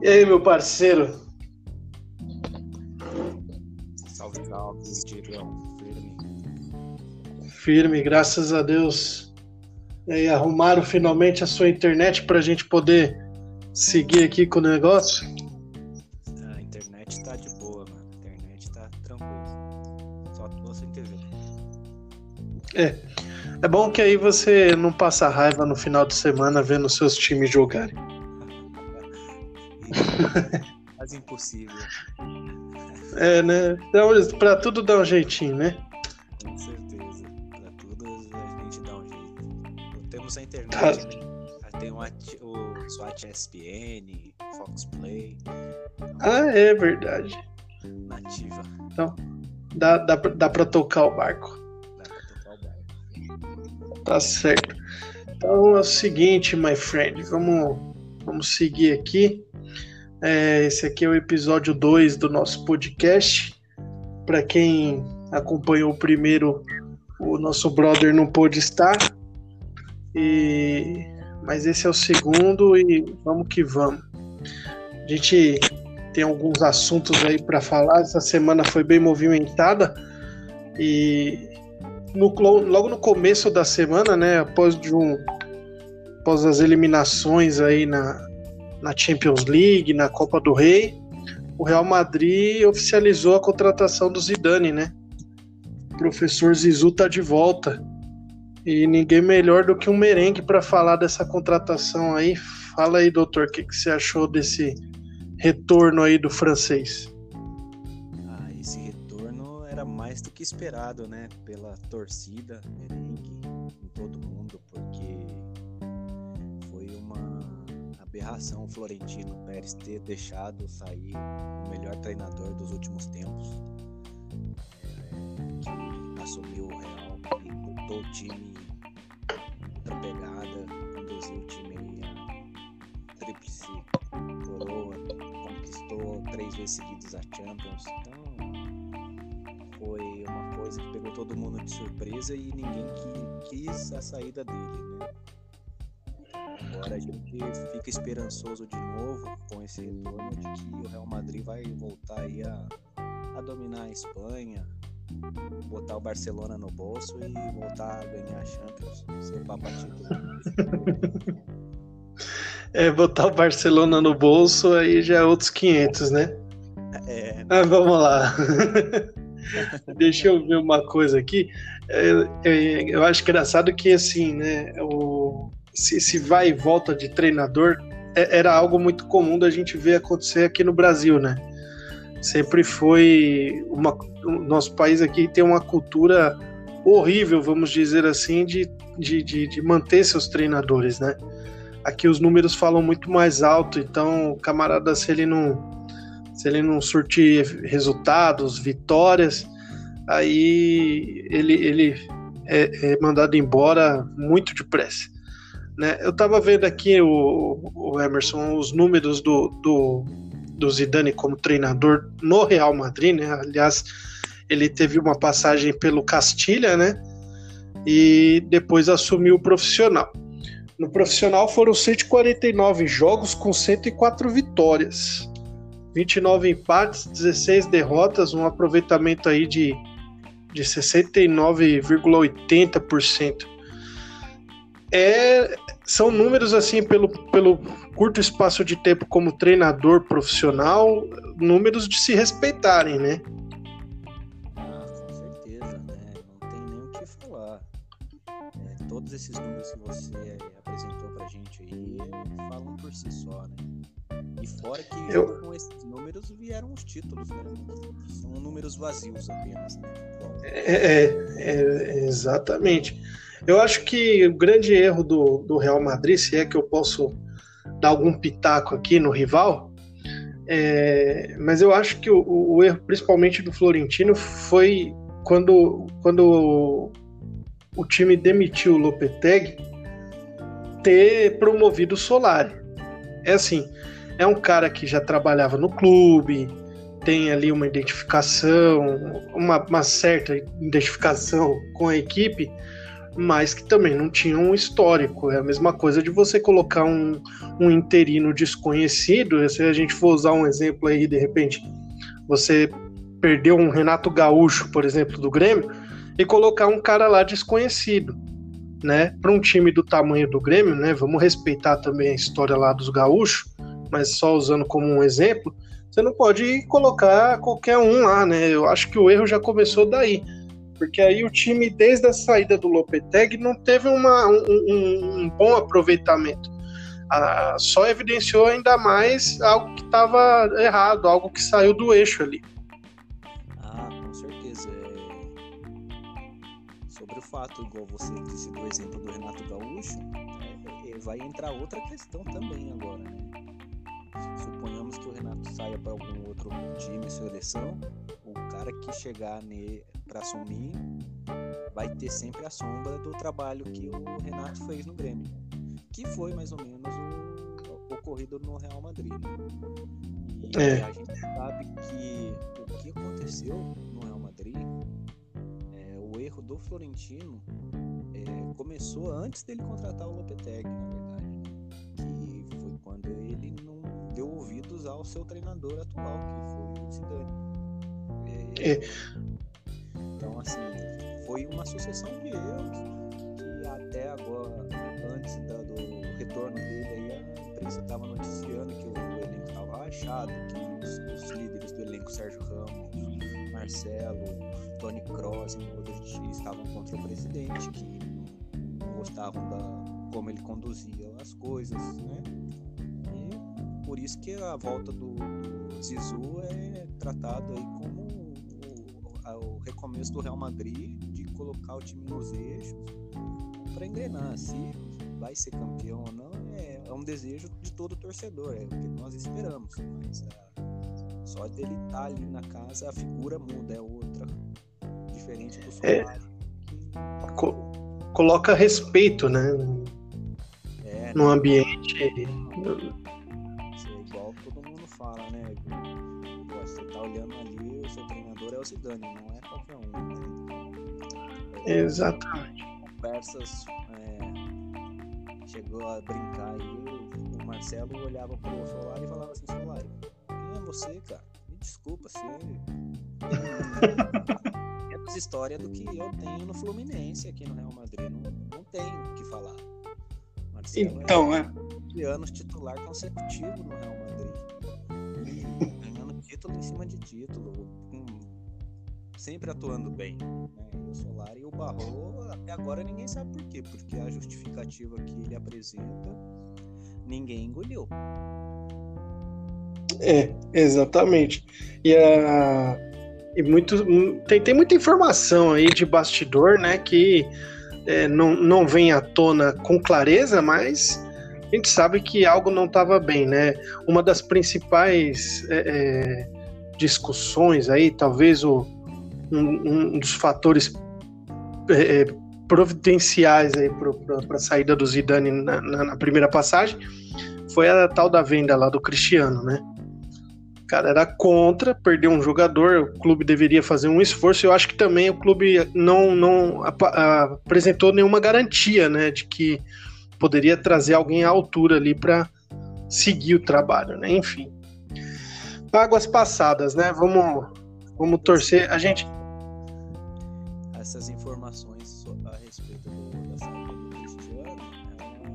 E aí, meu parceiro? Salve, salve, Dirão. Firme. Firme, graças a Deus. E aí, arrumaram finalmente a sua internet para a gente poder seguir aqui com o negócio? A internet tá de boa, mano. A internet tá tranquila. Só tô sem TV. É. É bom que aí você não passa raiva no final de semana vendo seus times jogarem. Quase impossível. É, né? Então, pra tudo dá um jeitinho, né? Com certeza. Pra tudo a gente dá um jeito. Temos a internet, Tá. né? Tem o, o SWAT ESPN, Fox Play, Ah, é verdade. nativa. Dá, dá, pra- dá pra tocar o barco. Dá pra tocar o bairro. Tá certo. Então é o seguinte, my friend, vamos, vamos seguir aqui. É, esse aqui é o episódio 2 do nosso podcast. Para quem acompanhou o primeiro, o nosso brother não pôde estar. E, mas esse é o segundo e vamos que vamos. A gente tem alguns assuntos aí para falar. Essa semana foi bem movimentada e no- logo no começo da semana, né, após de um após as eliminações aí na, na Champions League, na Copa do Rei, o Real Madrid oficializou a contratação do Zidane, né? O professor Zizou tá de volta. E ninguém melhor do que um merengue para falar dessa contratação aí. Fala aí, doutor, o que, que você achou desse retorno aí do francês? Ah, esse retorno era mais do que esperado, né? Pela torcida, merengue, em todo mundo, porque aberração o Florentino Pérez ter deixado sair o melhor treinador dos últimos tempos, é, que assumiu o Real e botou o time outra pegada, conduziu o time a tríplice coroa, conquistou três vezes seguidas a Champions. Então foi uma coisa que pegou todo mundo de surpresa e ninguém que, quis a saída dele, né? Agora a gente fica esperançoso de novo com esse retorno de que o Real Madrid vai voltar aí a, a dominar a Espanha, botar o Barcelona no bolso e voltar a ganhar a Champions, ser papa título. É, botar o Barcelona no bolso aí já é outros 500, né? É, Ah, vamos lá. Deixa eu ver uma coisa aqui. É, é, eu acho engraçado que, assim, né, o, se, vai e volta de treinador é- era algo muito comum da gente ver acontecer aqui no Brasil, né? Sempre foi uma. Nosso país aqui tem uma cultura horrível, vamos dizer assim, de, de, de, de manter seus treinadores, né? Aqui os números falam muito mais alto, então o camarada, se ele não se ele não surtir resultados, vitórias, aí ele, ele é, é mandado embora muito depressa. Né? Eu estava vendo aqui o, o Emerson, os números do, do, do Zidane como treinador no Real Madrid, né? Aliás, ele teve uma passagem pelo Castilha, né? E depois assumiu o profissional. No profissional foram 149 jogos com 104 vitórias. 29 empates, 16 derrotas, um aproveitamento aí de, de 69,80%. É, são números assim pelo, pelo curto espaço de tempo como treinador profissional, números de se respeitarem, né? Ah, com certeza, né? Não tem nem o que falar. É, todos esses números que você eh, apresentou pra gente aí eh, falam por si só, né? E fora que Eu- com esses números vieram os títulos, né? São números vazios apenas, né? É, é, exatamente. Eu acho que o grande erro do, do Real Madrid, se é que eu posso dar algum pitaco aqui no rival, é, mas eu acho que o, o erro, principalmente do Florentino, foi quando, quando o time demitiu o Lopetegui ter promovido o Solari. É assim, é um cara que já trabalhava no clube, tem ali uma identificação, uma, uma certa identificação com a equipe, mas que também não tinham um histórico. É a mesma coisa de você colocar um, um interino desconhecido. Se a gente for usar um exemplo aí, de repente, você perdeu um Renato Gaúcho, por exemplo, do Grêmio, e colocar um cara lá desconhecido, né? Para um time do tamanho do Grêmio, né? Vamos respeitar também a história lá dos gaúchos, mas só usando como um exemplo, você não pode colocar qualquer um lá, né? Eu acho que o erro já começou daí. Porque aí o time, desde a saída do Lopetegui, não teve uma, um, um, um bom aproveitamento. Ah, só evidenciou ainda mais algo que estava errado, algo que saiu do eixo ali. Ah, com certeza. É... Sobre o fato, igual você disse do exemplo do Renato Gaúcho, é, é, vai entrar outra questão também agora. Né? Suponhamos que o Renato saia para algum outro time, seleção, o cara que chegar para assumir vai ter sempre a sombra do trabalho que o Renato fez no Grêmio, que foi mais ou menos o ocorrido no Real Madrid. E é. a gente sabe que o que aconteceu no Real Madrid, é, o erro do Florentino é, começou antes dele contratar o Lopetegui, na verdade, que foi quando ele não deu ouvidos ao seu treinador atual, que foi o Zidane. É. Então, assim, foi uma sucessão de erros que até agora, antes da, do retorno dele, aí a imprensa estava noticiando que o, elenco estava rachado, que os, os, líderes do elenco, Sérgio Ramos, Marcelo, Tony Kroos e Modric estavam contra o presidente, que não gostavam da como ele conduzia as coisas, né? por isso que a volta do, do Zizou é tratado aí como o, recomeço do Real Madrid de colocar o time nos eixos para engrenar. Se vai ser campeão ou não é, é, um desejo de todo torcedor, é o que nós esperamos. Mas a, só dele estar tá ali na casa a figura muda, é outra, diferente do Soares. É, co coloca respeito, né? É, no ambiente é o Zidane, não é qualquer um. Né? É, Exatamente. Conversas é, chegou a brincar aí, o Marcelo olhava pro Solari e falava assim, Solari, quem é você, cara? Me desculpa, se é menos história do que eu tenho no Fluminense aqui no Real Madrid. Não, não tem o que falar. Marcelo então, é, é. anos titular consecutivo no Real Madrid. ganhando título em cima de título. Com sempre atuando bem. Né? O Solari e o Barro, até agora ninguém sabe por quê, porque a justificativa que ele apresenta, ninguém engoliu. É, exatamente. E, a, e muito, tem, tem muita informação aí de bastidor, né, que é, não, não vem à tona com clareza, mas a gente sabe que algo não estava bem, né? Uma das principais é, é, discussões aí, talvez o, um, um dos fatores é, é providenciais para a saída do Zidane na, na, na, primeira passagem foi a tal da venda lá do Cristiano, né? O cara era contra, perdeu um jogador, o clube deveria fazer um esforço. Eu acho que também o clube não, não ap apresentou nenhuma garantia, né, de que poderia trazer alguém à altura ali para seguir o trabalho, né? Enfim, águas passadas, né? Vamos, vamos torcer. A gente essas informações a respeito do, da do Cristiano ela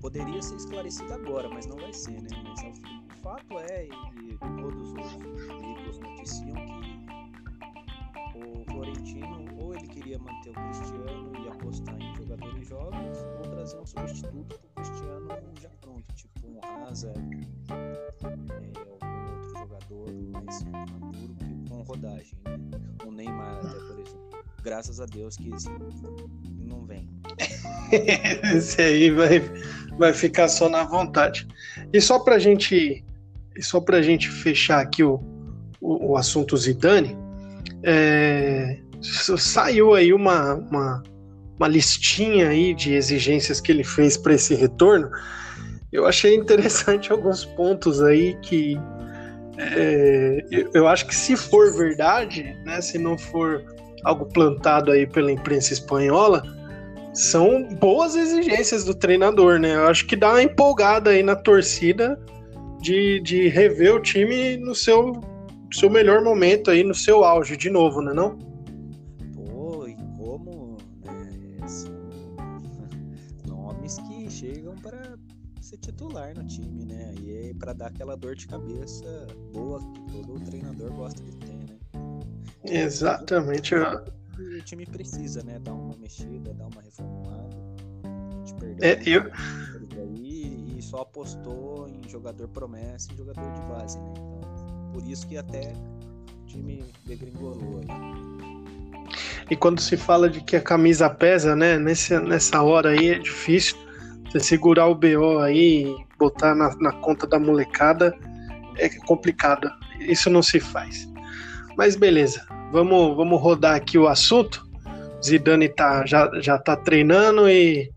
poderia ser esclarecida agora, mas não vai ser, né? Mas o fato é, e todos os veículos noticiam que o Florentino ou ele queria manter o Cristiano e apostar em jogadores jovens, ou trazer um substituto para o Cristiano já pronto, tipo um Hazard, é, algum outro jogador mais maduro com rodagem. Né? Neymar, até, por exemplo. Graças a Deus que esse não vem. esse aí vai, vai ficar só na vontade. E só pra gente. Só pra gente fechar aqui o, o, o assunto Zidane, é, saiu aí uma, uma, uma listinha aí de exigências que ele fez para esse retorno. Eu achei interessante alguns pontos aí que é, eu acho que se for verdade, né, se não for algo plantado aí pela imprensa espanhola, são boas exigências do treinador, né? Eu acho que dá uma empolgada aí na torcida de, de rever o time no seu, seu melhor momento aí, no seu auge de novo, né não? Pô, e como né, são nomes que chegam para ser titular no time, é para dar aquela dor de cabeça boa que todo treinador gosta de ter, né? Exatamente. O time precisa, né? Dar uma mexida, dar uma reformulada. Te perdeu. É, eu... Aí, e só apostou em jogador promessa e jogador de base, né? Então, por isso que até o time degringolou aí. E quando se fala de que a camisa pesa, né? Nesse, nessa hora aí é difícil você segurar o BO aí botar na, na conta da molecada é complicado. Isso não se faz. Mas beleza, vamos, vamos rodar aqui o assunto. Zidane tá, já, já tá treinando e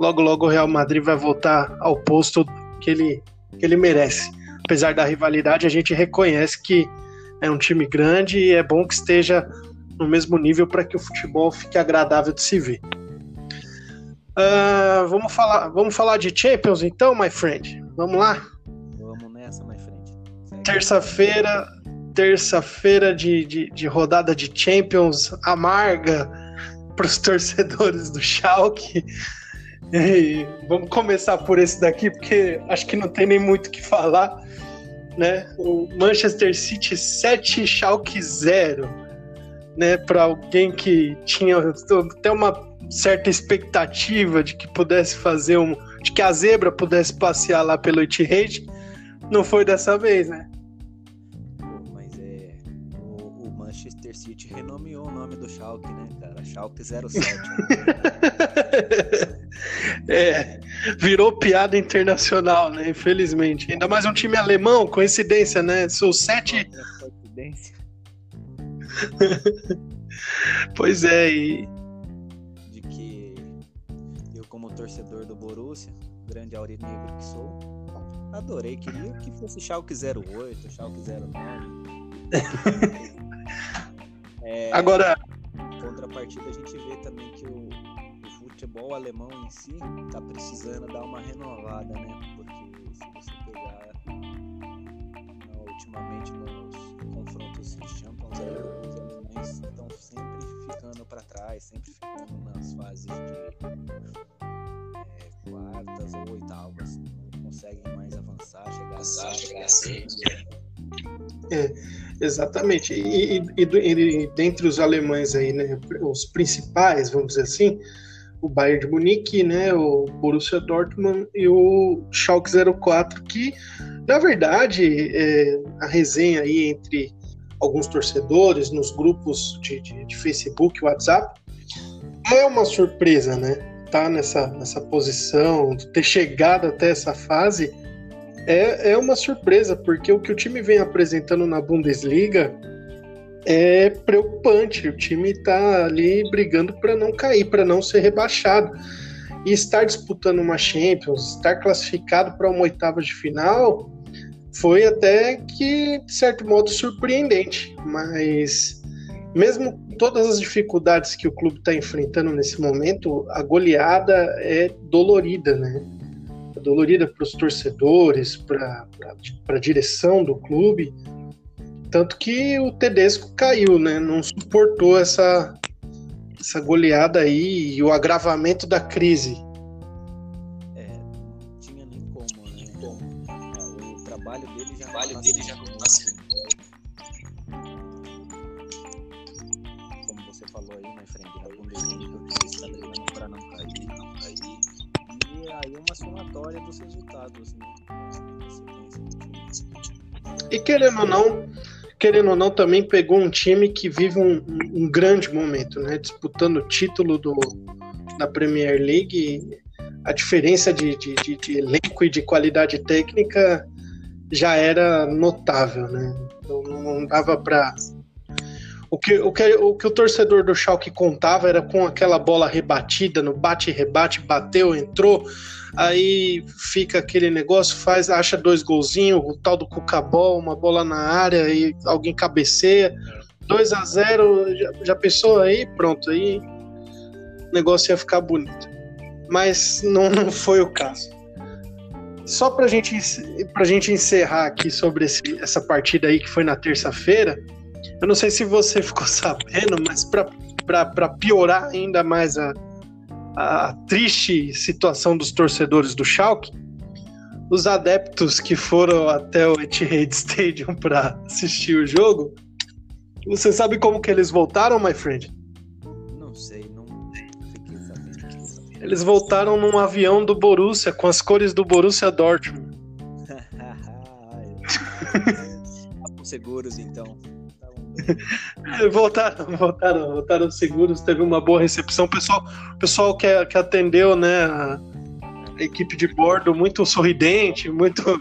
logo logo o Real Madrid vai voltar ao posto que ele, que ele merece. Apesar da rivalidade, a gente reconhece que é um time grande e é bom que esteja no mesmo nível para que o futebol fique agradável de se ver. Uh, vamos, falar, vamos falar de Champions então, my friend? Vamos lá? Vamos nessa, my friend. Terça-feira, terça-feira de, de, de, rodada de Champions amarga para os torcedores do Schalke. E vamos começar por esse daqui, porque acho que não tem nem muito o que falar. Né? O Manchester City 7, Schalke 0. Né? Para alguém que tinha até uma certa expectativa de que pudesse fazer um. de que a zebra pudesse passear lá pelo Etihad, não foi dessa vez, né? Manchester City renomeou o nome do Schalke, né, cara? Schalke 07. é, virou piada internacional, né? Infelizmente. Ainda mais um time alemão, coincidência, né? São sete. Coincidência. pois é, e. grande aurinegro que sou, adorei. Queria que fosse Schalke 08, Schalke 09. É, Agora. Contrapartida, a gente vê também que o, o futebol alemão em si está precisando dar uma renovada, né? Porque se você pegar não, ultimamente nos confrontos de Champions, aí, os alemães estão sempre ficando para trás, sempre ficando nas fases de é, quartas ou oitavas. Não conseguem mais avançar, chegar a chegar a é, exatamente. E, e, e, dentre os alemães aí, né, os principais, vamos dizer assim, o Bayern de Munique, né, o Borussia Dortmund e o Schalke 04, que na verdade é, a resenha aí entre alguns torcedores nos grupos de, de, de Facebook, WhatsApp, é uma surpresa, né? Tá nessa, nessa posição, ter chegado até essa fase é, é uma surpresa, porque o que o time vem apresentando na Bundesliga é preocupante. O time está ali brigando para não cair, para não ser rebaixado. E estar disputando uma Champions, estar classificado para uma oitava de final, foi até que, de certo modo, surpreendente. Mas, mesmo todas as dificuldades que o clube está enfrentando nesse momento, a goleada é dolorida, né? dolorida para os torcedores, para a direção do clube. Tanto que o Tedesco caiu, né? Não suportou essa, essa goleada aí e o agravamento da crise. Né? E querendo ou não, querendo ou não, também pegou um time que vive um, um grande momento, né? Disputando o título do, da Premier League. A diferença de, de, de, de elenco e de qualidade técnica já era notável, né? Então não dava para o que, o, que, o que o torcedor do Schalke contava era com aquela bola rebatida, no bate-rebate, bateu, entrou, aí fica aquele negócio, faz, acha dois golzinhos, o tal do cucabol, uma bola na área e alguém cabeceia. 2 a 0 já, já pensou aí? Pronto, aí o negócio ia ficar bonito. Mas não, não foi o caso. Só pra gente, pra gente encerrar aqui sobre esse, essa partida aí que foi na terça-feira, eu não sei se você ficou sabendo, mas para piorar ainda mais a, a triste situação dos torcedores do Schalke, os adeptos que foram até o Etihad Stadium para assistir o jogo, você sabe como que eles voltaram, my friend? Não sei, não fiquei sabendo. Eles voltaram num avião do Borussia com as cores do Borussia Dortmund. seguros então. voltaram, voltaram, voltaram seguros, teve uma boa recepção. O pessoal, pessoal que, que atendeu, né, a, equipe de bordo muito sorridente, muito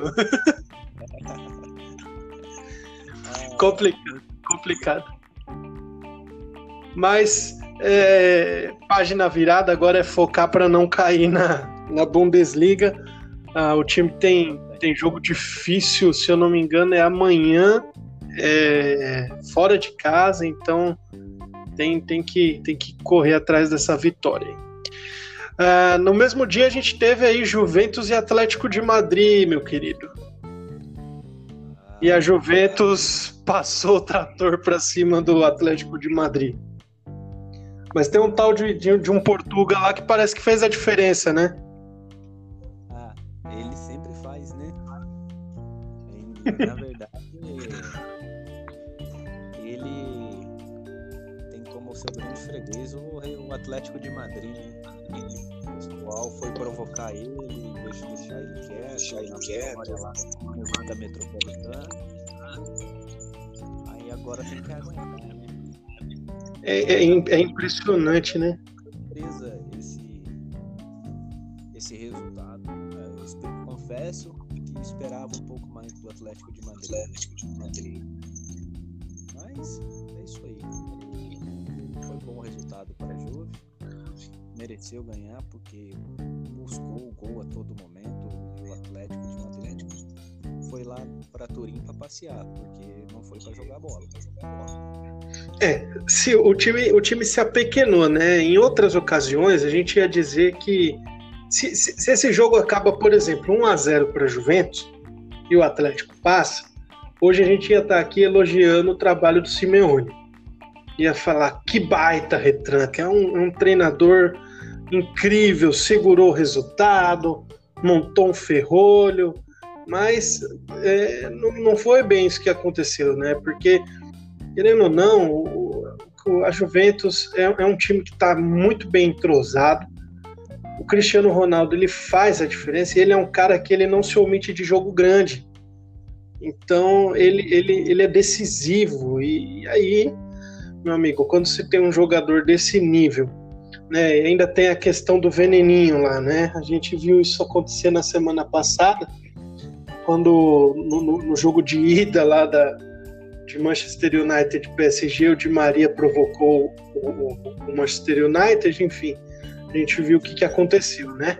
complicado, complicado. Mas é, página virada agora é focar para não cair na, na Bundesliga. Ah, o time tem, tem jogo difícil, se eu não me engano, é amanhã é, fora de casa, então tem, tem, que, tem que correr atrás dessa vitória. Uh, no mesmo dia a gente teve aí Juventus e Atlético de Madrid, meu querido. E a Juventus passou o trator para cima do Atlético de Madrid. Mas tem um tal de, de, de um Portuga lá que parece que fez a diferença, né? Ah, ele sempre faz, né? Na verdade, freguês, o, o Atlético de Madrid, né? O pessoal foi provocar ele, em vez de deixar ele quieto, aí na vitória lá da Metropolitana. Aí agora tem que aguentar, né? É, é, é impressionante, né? Surpresa esse, esse resultado. É, eu confesso que esperava um pouco mais do Atlético de Madrid. Atlético de Madrid. Mas é isso aí bom resultado para a Juve. Mereceu ganhar porque buscou o gol a todo momento e o Atlético de Madrid foi lá para Turim para passear, porque não foi para jogar bola. É, se o time, o time se apequenou, né? Em outras ocasiões a gente ia dizer que se, se, se esse jogo acaba, por exemplo, 1 a 0 para Juventus e o Atlético passa, hoje a gente ia estar aqui elogiando o trabalho do Simeone ia falar que baita retranca, é um, é um treinador incrível, segurou o resultado, montou um ferrolho, mas é, não, não, foi bem isso que aconteceu, né? Porque, querendo ou não, o, a Juventus é, é, um time que está muito bem entrosado. O Cristiano Ronaldo ele faz a diferença e ele é um cara que ele não se omite de jogo grande. Então ele, ele, ele é decisivo e, e aí meu amigo, quando você tem um jogador desse nível, né, ainda tem a questão do veneninho lá, né? A gente viu isso acontecer na semana passada, quando no, no jogo de ida lá da, de Manchester United PSG, o Di Maria provocou o, o, o, Manchester United, enfim, a gente viu o que, que aconteceu, né?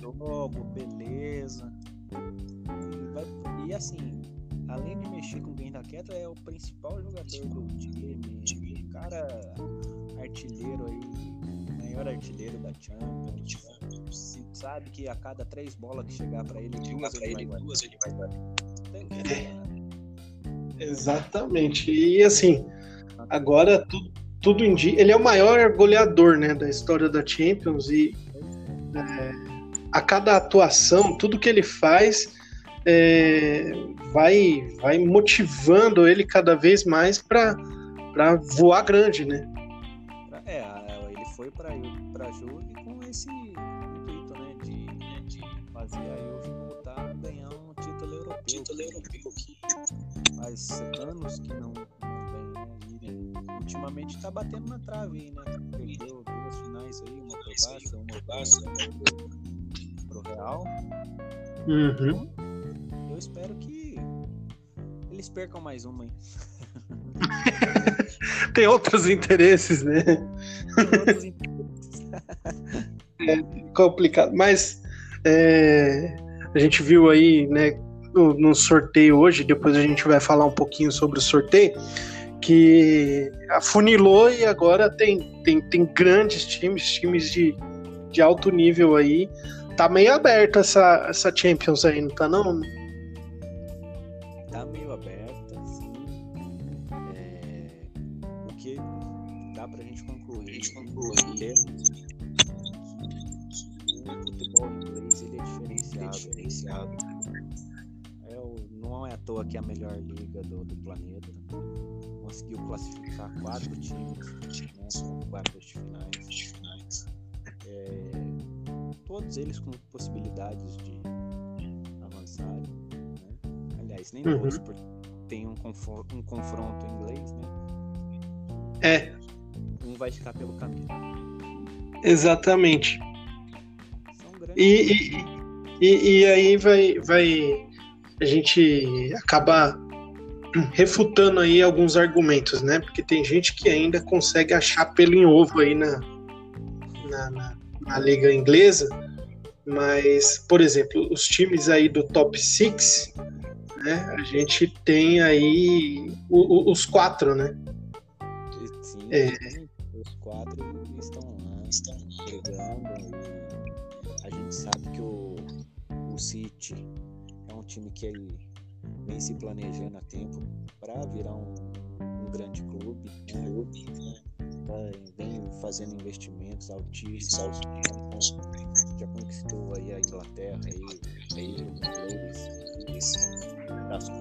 Jogo, beleza. E, vai, e, assim, além de mexer com quem tá quieto, é o principal jogador do time. O cara artilheiro aí, maior artilheiro da Champions. Sabe que a cada três bolas que chegar para ele, duas, ele, ele, vai duas ele vai dar. Exatamente. E assim, agora tudo, tudo indica. Ele é o maior goleador né, da história da Champions e é, a cada atuação, tudo que ele faz é, vai, vai motivando ele cada vez mais para voar grande, né? É, ele foi para a Juve com esse intuito, né, de, de fazer a Juve voltar a ganhar um título europeu. Título europeu que faz anos que não, né? Ultimamente está batendo na trave aí, né? Perdeu duas finais aí, uma por Barça, uma Barça pro Real. Uhum. Então, eu espero que eles percam mais uma aí. Tem outros interesses, né? Tem outros interesses. É complicado, mas é, a gente viu aí, né, no, no, sorteio hoje, depois a gente vai falar um pouquinho sobre o sorteio, que afunilou e agora tem, tem, tem grandes times, times de, de alto nível aí. Tá meio aberto essa, essa Champions aí, não tá não? Tá meio aberto, assim. É... O que dá pra gente concluir, a gente concluir é o futebol inglês ele é diferenciado. É diferenciado. É o, não é à toa que é a melhor liga do, do planeta conseguiu classificar quatro times né, quartas de finais. É, todos eles com possibilidades de avançar. Né? Aliás, nem uhum. todos, porque tem um, um confronto em inglês, né? É. Um vai ficar pelo caminho. Exatamente. E, e, e, e, aí vai, vai a gente acabar refutando aí alguns argumentos, né? Porque tem gente que ainda consegue achar pelo em ovo aí na, na, na, na liga inglesa, mas, por exemplo, os times aí do top 6, né? A gente tem aí o, o, os quatro, né? Sim, é. os quatro estão lá, estão brigando a gente sabe que o, o City é um time que ele vem se planejando a tempo para virar um, um, grande clube, né? clube né? vem fazendo investimentos altíssimos, já conquistou aí a Inglaterra, aí, aí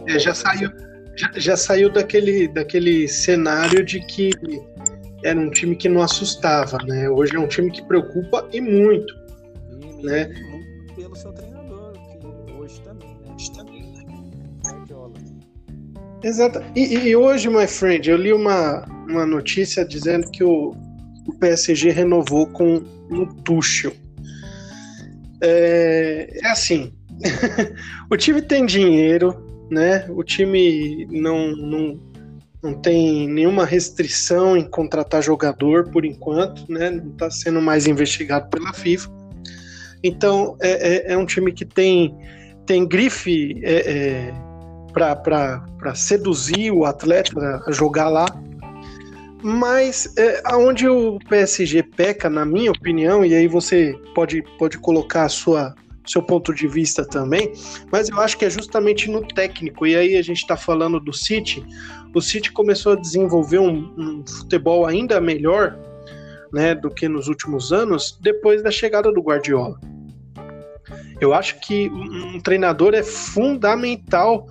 é, já saiu, já, já saiu daquele, daquele cenário de que era um time que não assustava, né? Hoje é um time que preocupa e muito, e, né? Pelo seu Exato. E, e, hoje, my friend, eu li uma, uma notícia dizendo que o, o PSG renovou com o Tuchel. É, é assim, o time tem dinheiro, né? O time não, não, não tem nenhuma restrição em contratar jogador por enquanto, né? Não está sendo mais investigado pela FIFA. Então é, é, é um time que tem, tem grife é, é para seduzir o atleta a jogar lá. Mas é, aonde o PSG peca, na minha opinião, e aí você pode, pode colocar a sua seu ponto de vista também, mas eu acho que é justamente no técnico. E aí a gente está falando do City. O City começou a desenvolver um, um, futebol ainda melhor, né, do que nos últimos anos, depois da chegada do Guardiola. Eu acho que um treinador é fundamental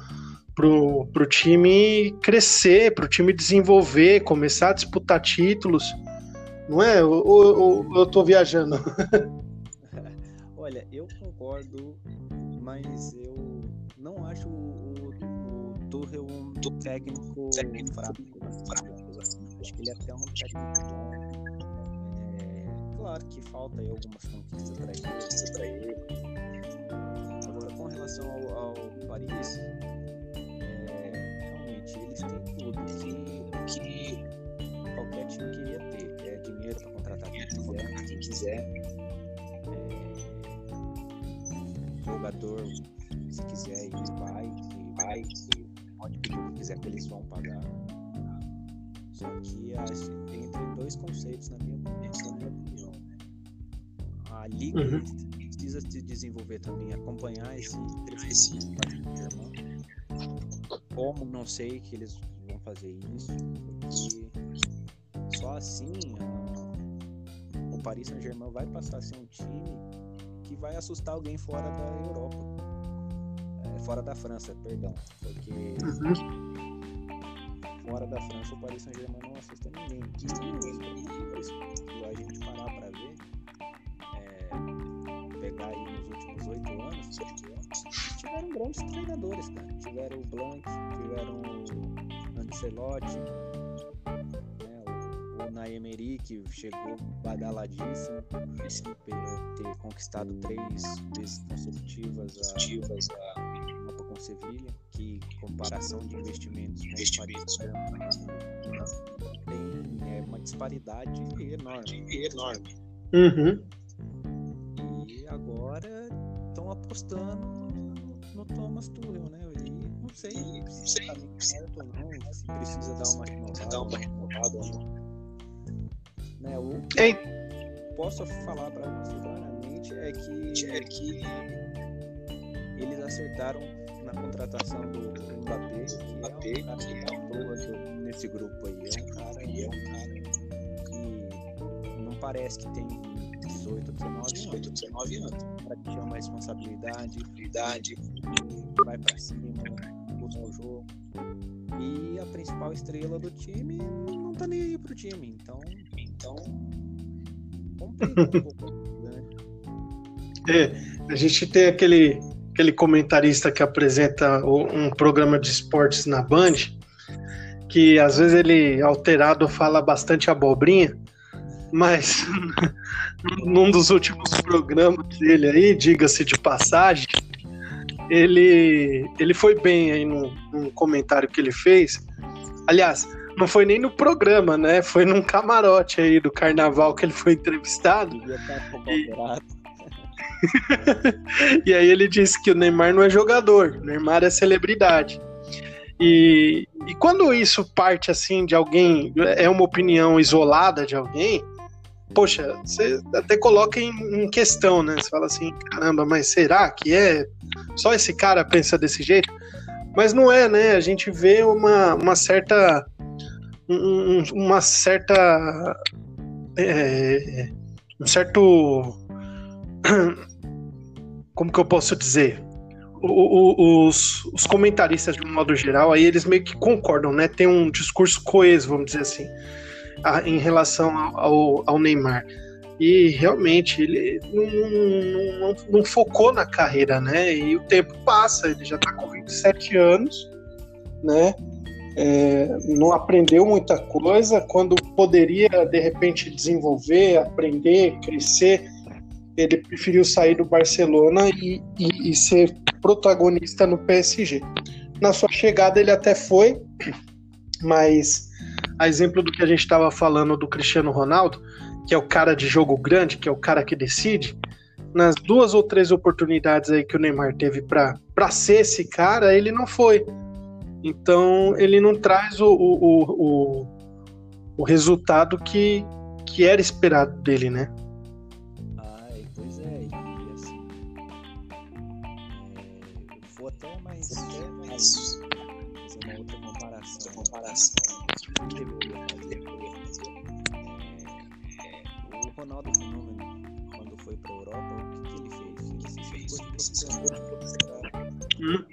pro, pro time crescer, pro time desenvolver, começar a disputar títulos. Não é? Ou, ou, eu tô viajando? Olha, eu concordo, mas eu não acho o, o Tuchel um técnico, técnico fraco. Acho que ele é até um técnico bom. É, claro que falta aí algumas conquistas para ele. Agora, com relação ao, ao Paris, eles têm tudo que, que qualquer time queria ter. É dinheiro para contratar quem quiser, quem quiser. É, jogador, se quiser ir, vai, e vai, e pode pedir o que quiser que eles vão pagar. Só que entre dois conceitos, na minha, na minha opinião. A liga uhum. precisa se desenvolver também, acompanhar esse crescimento como, não sei que eles vão fazer isso, porque só assim o Paris Saint-Germain vai passar a ser um time que vai assustar alguém fora da Europa. É, fora da França, perdão. Porque uhum. fora da França o Paris Saint-Germain não assusta ninguém. Se a gente parar para ver, é, pegar aí nos últimos oito tiveram grandes treinadores, cara. Tiveram o Blanc, tiveram o Ancelotti, né, o, o Naemery, que chegou badaladíssimo, ter conquistado três vezes consecutivas a, a com Sevilha, que comparação de investimentos com investimentos tem é, uma disparidade enorme. enorme. Uhum. agora estão apostando no, no Thomas Tuchel, né? E não sei se tá certo ou não, se precisa dar uma renovada, dar uma renovada ou não. Né, o que Ei. posso falar para você claramente é que, é que eles acertaram na contratação do Mbappé, que é um cara que tá nesse grupo aí. É um cara, é um cara que não parece que tem 18, 19 18, 19 anos. Cara que tinha uma responsabilidade, idade, vai para cima, busca o jogo. E a principal estrela do time não tá nem aí pro time. Então, então um pouco, né? É, a gente tem aquele aquele comentarista que apresenta um programa de esportes na Band, que às vezes ele alterado fala bastante abobrinha, mas num dos últimos programas dele aí, diga-se de passagem, ele, ele foi bem aí num, num comentário que ele fez. Aliás, não foi nem no programa, né? Foi num camarote aí do carnaval que ele foi entrevistado. E, e aí ele disse que o Neymar não é jogador, o Neymar é celebridade. E, e quando isso parte assim de alguém, é uma opinião isolada de alguém, poxa, você até coloca em, em, questão, né? Você fala assim, caramba, mas será que é? Só esse cara pensa desse jeito? Mas não é, né? A gente vê uma, uma certa. Um, uma certa. É, um certo como que eu posso dizer? O, o, os, os, comentaristas, de um modo geral, aí eles meio que concordam, né? Tem um discurso coeso, vamos dizer assim, a, em relação ao, ao, Neymar. E realmente ele não, não, não, focou na carreira, né? E o tempo passa, ele já está com 27 anos, né? É, não aprendeu muita coisa. Quando poderia, de repente, desenvolver, aprender, crescer, ele preferiu sair do Barcelona e, e, e, ser protagonista no PSG. Na sua chegada ele até foi, mas a exemplo do que a gente estava falando do Cristiano Ronaldo, que é o cara de jogo grande, que é o cara que decide, nas duas ou três oportunidades aí que o Neymar teve para ser esse cara, ele não foi. Então ele não traz o, o, o, o resultado que, que era esperado dele, né? Hum.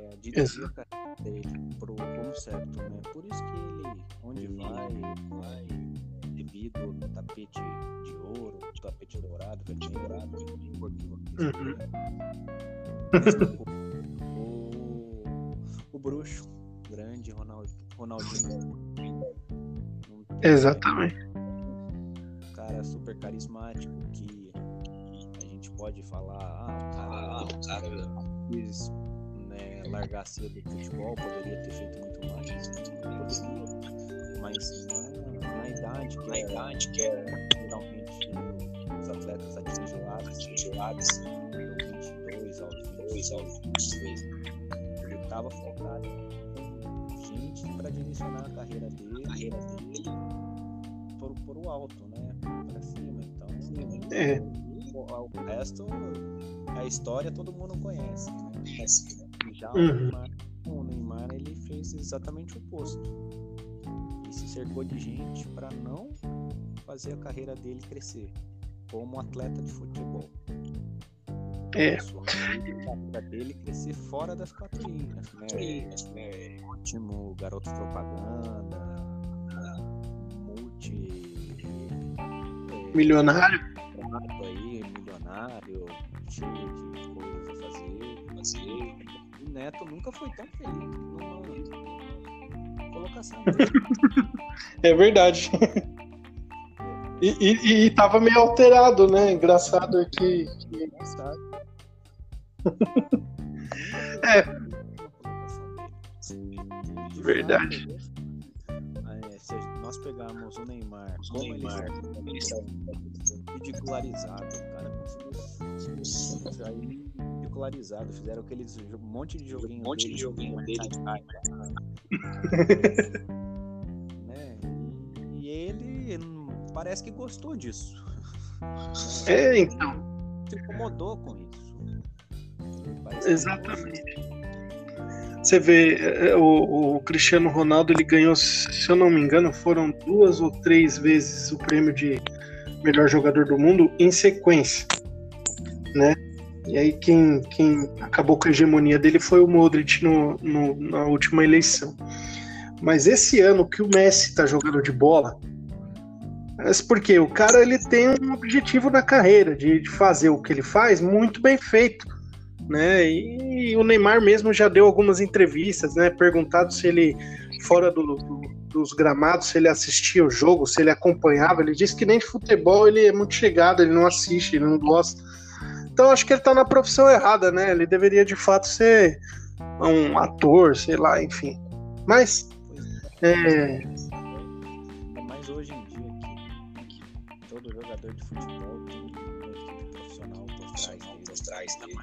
é, dirigir a carreira dele pro rumo certo, né? Por isso que ele, onde vai, vai devido ao tapete de ouro, tapete dourado, tapete dourado, por uhum. o, o bruxo, grande Ronald, Ronaldinho. Exatamente cara super carismático cara, cara quis né, largar cedo do futebol, poderia ter feito muito mais, poderia, mas na, na idade que na é, idade que é geralmente os atletas lá, atingem lá, 22 aos 22 aos 23, ele estava focado gente para direcionar a carreira dele, a carreira dele por, por o alto, né? Pra cima. Então, é. O, resto, a história todo mundo conhece. Né? Já uhum. o, Neymar, o Neymar, ele fez exatamente o oposto. Ele se cercou de gente para não fazer a carreira dele crescer como atleta de futebol. É. A carreira dele crescer fora das quatro linhas, né? É, ótimo garoto propaganda, milionário. aí, milionário, cheio de coisas a fazer, fazer. O Neto nunca foi tão feliz numa colocação. é verdade. E, e, e, tava meio alterado, né? Engraçado que. Engraçado. é. Verdade nós pegarmos o Neymar, o Neymar ridicularizado, o cara conseguiu aí ridicularizado. Fizeram aqueles um monte de joguinho. Um monte de joguinho dele. né? E ele parece que gostou disso. É, então. Se incomodou com isso. Exatamente. Você vê, é, o, o, Cristiano Ronaldo ele ganhou, se eu não me engano, foram duas ou três vezes o prêmio de melhor jogador do mundo em sequência, né? E aí quem, quem acabou com a hegemonia dele foi o Modric no, no, na última eleição. Mas esse ano que o Messi tá jogando de bola, mas porque o cara ele tem um objetivo na carreira de, de fazer o que ele faz muito bem feito, né? E, e, o Neymar mesmo já deu algumas entrevistas, né? Perguntado se ele fora do, do, dos gramados, se ele assistia o jogo, se ele acompanhava. Ele disse que nem de futebol ele é muito chegado, ele não assiste, ele não gosta. Então acho que ele tá na profissão errada, né? Ele deveria de fato ser um ator, sei lá, enfim. Mas é, jogador de futebol tem uma equipe profissional por trás dele.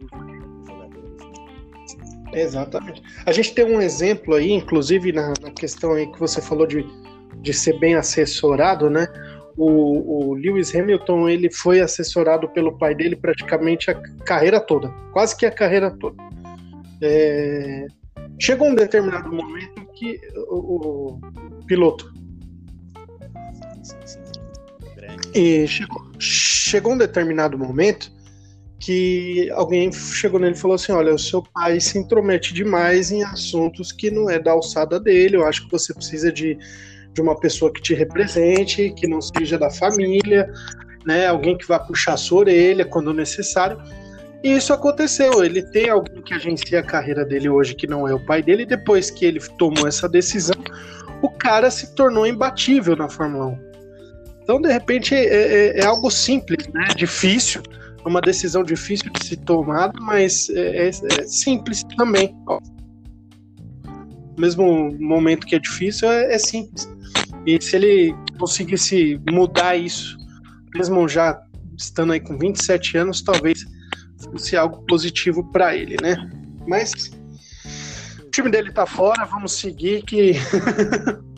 Por trás Jogadores. Né? Exatamente. A gente tem um exemplo aí, inclusive na, na, questão aí que você falou de, de ser bem assessorado, né? O, o, Lewis Hamilton ele foi assessorado pelo pai dele praticamente a carreira toda, quase que a carreira toda. É... Chegou um determinado momento que o, o piloto E chegou, chegou um determinado momento que alguém chegou nele e falou assim: Olha, o seu pai se intromete demais em assuntos que não é da alçada dele. Eu acho que você precisa de, de uma pessoa que te represente, que não seja da família, né? Alguém que vá puxar sua orelha quando necessário. E isso aconteceu. Ele tem alguém que agencia a carreira dele hoje que não é o pai dele. E depois que ele tomou essa decisão, o cara se tornou imbatível na Fórmula 1. Então, de repente, é, é, é algo simples, né? Difícil, uma decisão difícil de se tomar, mas é, é, é simples também. Ó. Mesmo momento que é difícil, é, é, simples. E se ele conseguisse mudar isso, mesmo já estando aí com 27 anos, talvez fosse algo positivo para ele, né? Mas o time dele tá fora, vamos seguir que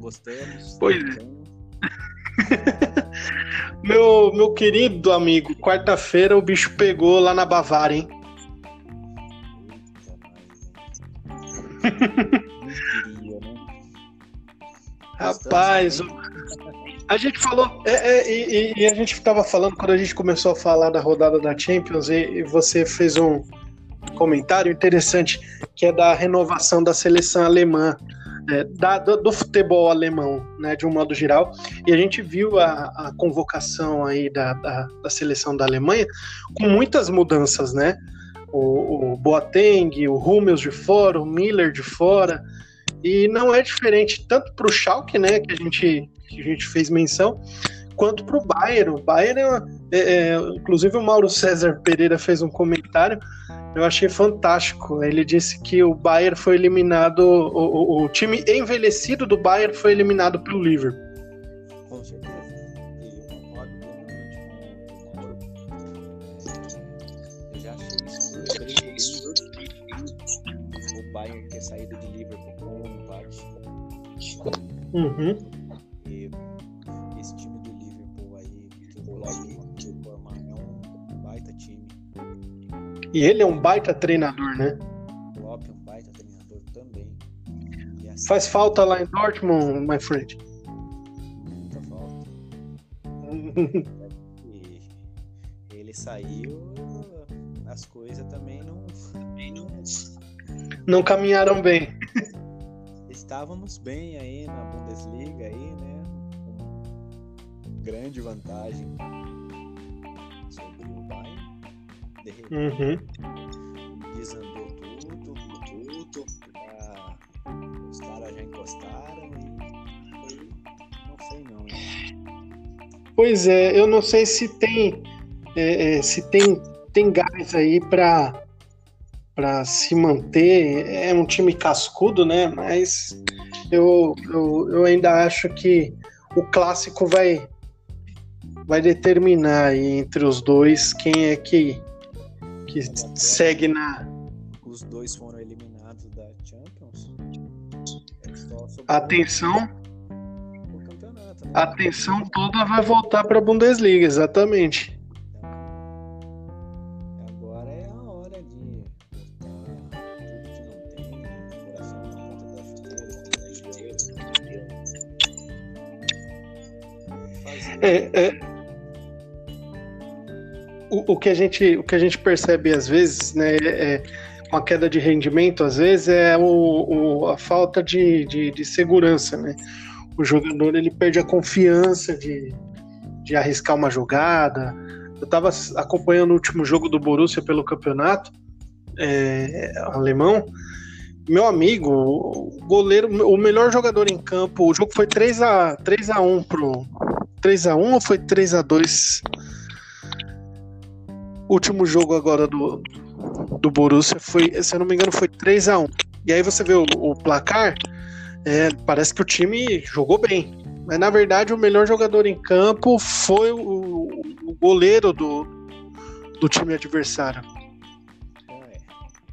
Gostamos. Pois é. Meu, meu querido amigo, quarta-feira o bicho pegou lá na Bavária, hein? Né? Rapaz, a gente falou, é, é, e, e, a gente estava falando quando a gente começou a falar da rodada da Champions e, e você fez um comentário interessante que é da renovação da seleção alemã é, da, do, do, futebol alemão, né, de um modo geral. E a gente viu a, a convocação aí da, da, da, seleção da Alemanha com muitas mudanças, né? O, o Boateng, o Hummels de fora, o Miller de fora. E não é diferente tanto para o Schalke, né, que a gente que a gente fez menção, quanto para o Bayern. O Bayern, é, é, inclusive o Mauro César Pereira fez um comentário eu achei fantástico. Ele disse que o Bayern foi eliminado, o, o, o time envelhecido do Bayern foi eliminado pelo Liverpool. Com certeza. Eu já achei isso o Bayern ter saído de Liverpool com um empate. Uhum. E ele é um baita treinador, né? O Klopp é um baita treinador também. Assim, Faz falta lá em Dortmund, my friend. Muita falta. ele saiu, as coisas também não, também não, não caminharam bem. Estávamos bem aí na Bundesliga aí, né? Com grande vantagem sobre o Bayern de repente uhum. desandou tudo, tudo, já, os caras já encostaram e não sei não. Hein? Pois é, eu não sei se tem é, é, se tem, tem gás aí para para se manter. É um time cascudo, né? Mas eu, eu, eu ainda acho que o clássico vai vai determinar entre os dois quem é que que segue na Os dois foram eliminados da Champions. É atenção, campeonato, né? a atenção toda vai voltar para a Bundesliga, exatamente. Agora é a hora de botar tudo que não tem, coração na ponta da chuteira, fazer É, é, o, que a gente o que a gente percebe às vezes, né, é, com a queda de rendimento, às vezes é o, o- a falta de, de, de segurança, né? O jogador ele perde a confiança de, de arriscar uma jogada. Eu estava acompanhando o último jogo do Borussia pelo campeonato é, alemão. Meu amigo, o goleiro, o melhor jogador em campo, o jogo foi 3 a 3 a 1 pro 3 a 1 ou foi 3 a 2 último jogo agora do, do Borussia foi, se eu não me engano, foi 3 a 1 E aí você vê o, o placar, é, parece que o time jogou bem. Mas na verdade o melhor jogador em campo foi o, o goleiro do, do time adversário. É.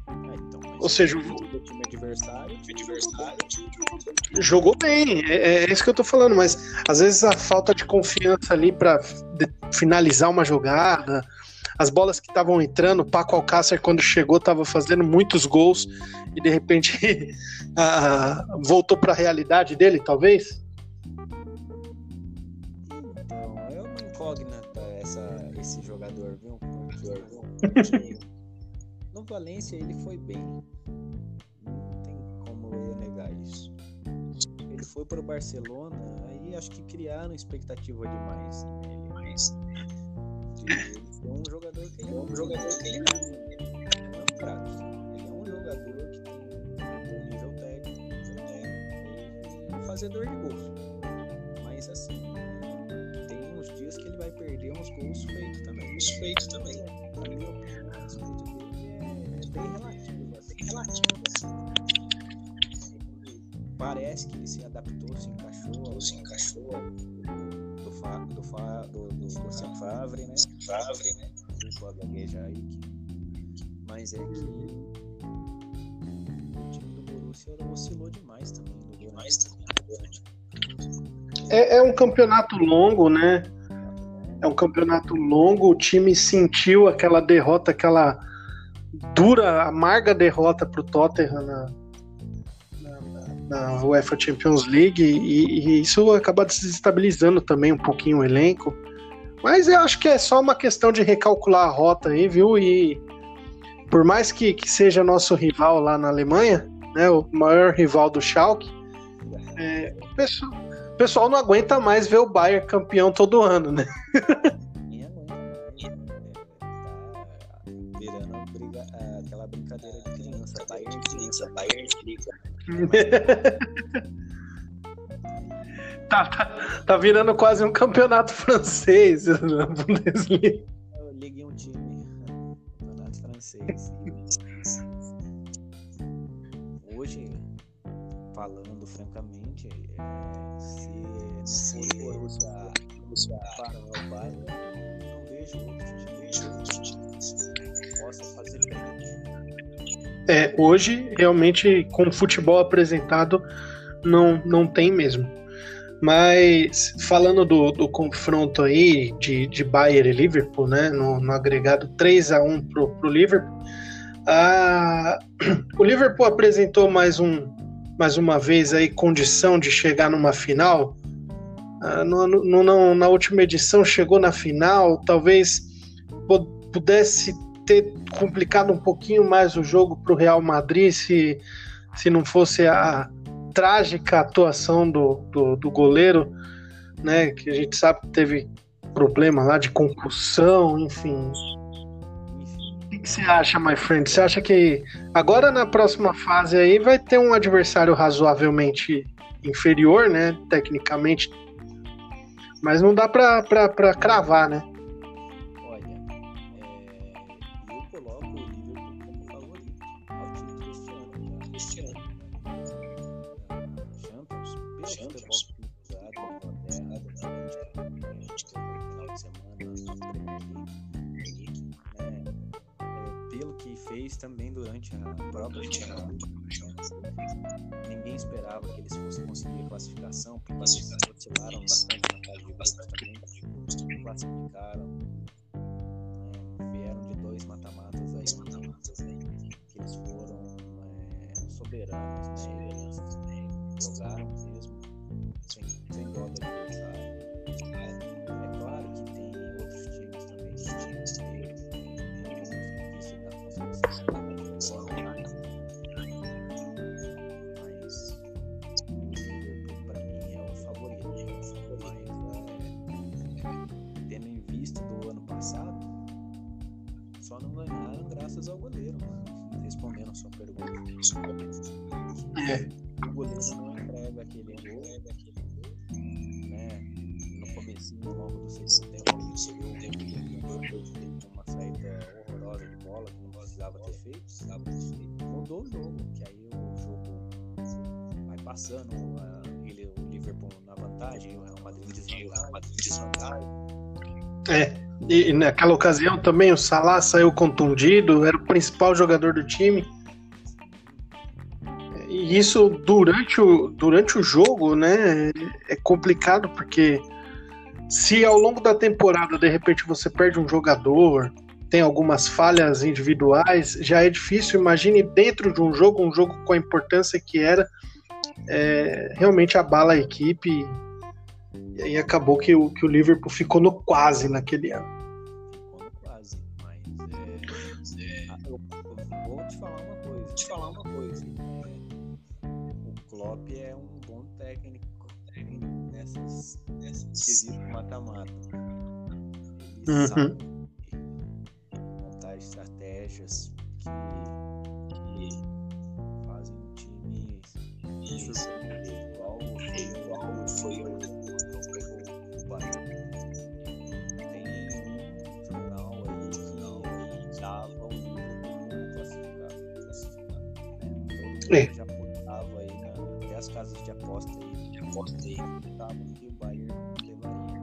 Ah, então, Ou seja, o time adversário, time adversário, time Jogou bem, é, é isso que eu tô falando, mas às vezes a falta de confiança ali para finalizar uma jogada, as bolas que estavam entrando, o Paco Alcácer quando chegou estava fazendo muitos gols e de repente ah, voltou para a realidade dele, talvez. Então, é uma incógnita essa, esse jogador, viu? Porque no Valência ele foi bem. Não tem como eu negar isso. Ele foi para o Barcelona, aí acho que criaram expectativa demais nele. Mas ele foi um jogador que ele é um jogador que ele não é um craque. Ele é um jogador que tem um bom nível técnico, técnico e fazedor de gols. Mas assim, tem uns dias que ele vai perder uns gols feitos também. Gols feitos também. Na minha opinião, dele é bem relativo. É bem relativo. assim. Parece que ele se adaptou, se encaixou, se encaixou do Fa, do Fa, do, Favre, né? Favre, né? Desculpa a gagueja aí, que... mas é que o time do Borussia oscilou demais também. Demais também. É, é um campeonato longo, né? É um campeonato longo, o time sentiu aquela derrota, aquela dura, amarga derrota para o Tottenham na, na, na UEFA Champions League e, e isso acaba desestabilizando também um pouquinho o elenco. Mas eu acho que é só uma questão de recalcular a rota aí, viu? E por mais que, que seja nosso rival lá na Alemanha, né, o maior rival do Schalke, é, o pessoal, o pessoal não aguenta mais ver o Bayern campeão todo ano, né? É, tá virando briga- aquela brincadeira de criança. Bayern criança, Bayern criança. Tá, tá, tá virando quase um campeonato francês na Bundesliga. Eu liguei um time. Campeonato francês. Hoje, falando francamente, é, se não for o Borussia parar o Bayern, não vejo outro time, vejo outro time que possa fazer frente. É, hoje, realmente, com o futebol apresentado, não, não tem mesmo. Mas falando do, do confronto aí de, de Bayern e Liverpool, né? No, no agregado 3 a 1 pro, pro Liverpool. o Liverpool apresentou mais, um, mais uma vez aí condição de chegar numa final. Ah, no- no- no- na última edição chegou na final, talvez pu- pudesse ter complicado um pouquinho mais o jogo para o Real Madrid se, se não fosse a trágica atuação do, do, do goleiro, né? Que a gente sabe que teve problema lá de concussão, enfim. O que que você acha, my friend? Você acha que agora na próxima fase aí vai ter um adversário razoavelmente inferior, né? Tecnicamente. Mas não dá pra, pra, pra cravar, né? Também durante a própria Ninguém esperava que eles fossem conseguir a classificação, porque eles oscilaram bastante na. Classificaram. É, vieram de dois mata-matas aí, mata-matas aí, que eles foram é, soberanos, né? Jogaram mesmo, sem, É. E, naquela ocasião também o Salah saiu contundido, era o principal jogador do time. E isso durante o, durante o jogo, né? É complicado porque se ao longo da temporada de repente você perde um jogador, tem algumas falhas individuais, já é difícil. Imagine dentro de um jogo, um jogo com a importância que era, é, realmente abala a equipe. E aí acabou que o, que o Liverpool ficou no quase naquele ano. Ficou no quase, mas é, ah, eu, eu vou te falar uma coisa. Te falar uma coisa. é, o Klopp é um bom técnico nessas, nessas quesito mata-mata. Ele Uhum. sabe que o Bayern levaria.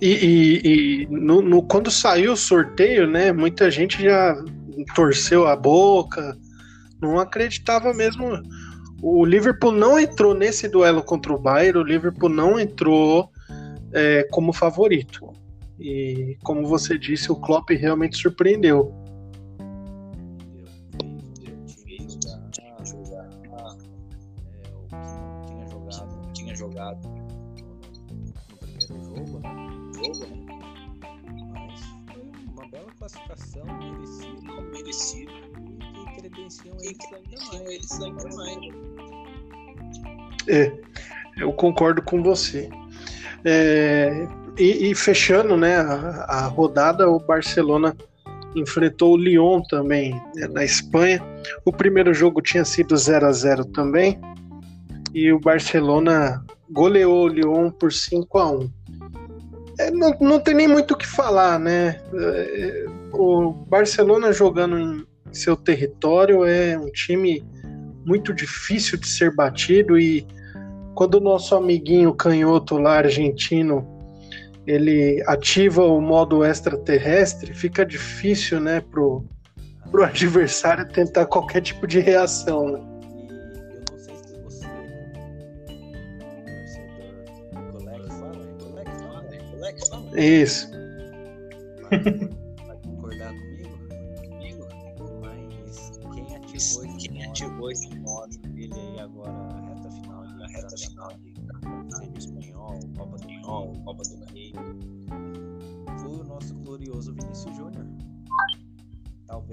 E, e- e no, no- quando saiu o sorteio, né, muita gente já torceu a boca, não acreditava mesmo. O Liverpool não entrou nesse duelo contra o Bayern, o Liverpool não entrou é, como favorito. E como você disse, o Klopp realmente surpreendeu. Classificação, merecida, merecida e que credenciam eles ainda mais. Eles ainda mais. É, eu concordo com você. É, e, e fechando né, a, a rodada, o Barcelona enfrentou o Lyon também, né, na Espanha. O primeiro jogo tinha sido 0 a 0 também. E o Barcelona goleou o Lyon por 5 a 1 É, não, não tem nem muito o que falar, né? É, o Barcelona jogando em seu território é um time muito difícil de ser batido e quando o nosso amiguinho canhoto lá argentino ele ativa o modo extraterrestre, fica difícil, né, pro, pro adversário tentar qualquer tipo de reação. Né? E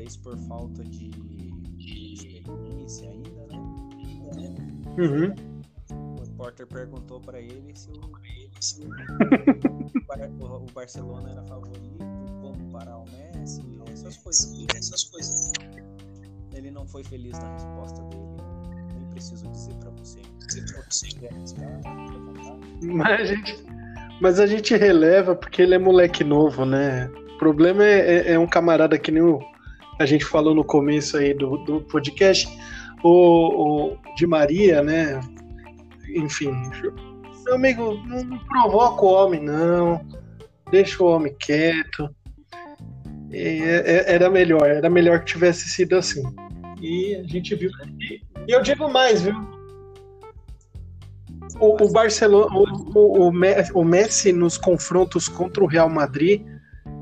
Talvez por falta de, de experiência ainda, né? Né? Uhum. O repórter perguntou pra ele se o, se o, o- o Barcelona era favorito, como parar o Messi, essas coisas. Essas coisas. Ele não foi feliz na resposta dele. Nem preciso dizer pra você. Vontade. Mas a gente, mas a gente releva porque ele é moleque novo, né? O problema é, é- é um camarada que nem o, a gente falou no começo aí do, do podcast, o, o de Maria, né? Enfim, meu amigo, não provoca o homem, não. Deixa o homem quieto. é, era melhor, era melhor que tivesse sido assim. E a gente viu. E, e eu digo mais, viu? O, o Barcelona, o, o, o Messi nos confrontos contra o Real Madrid,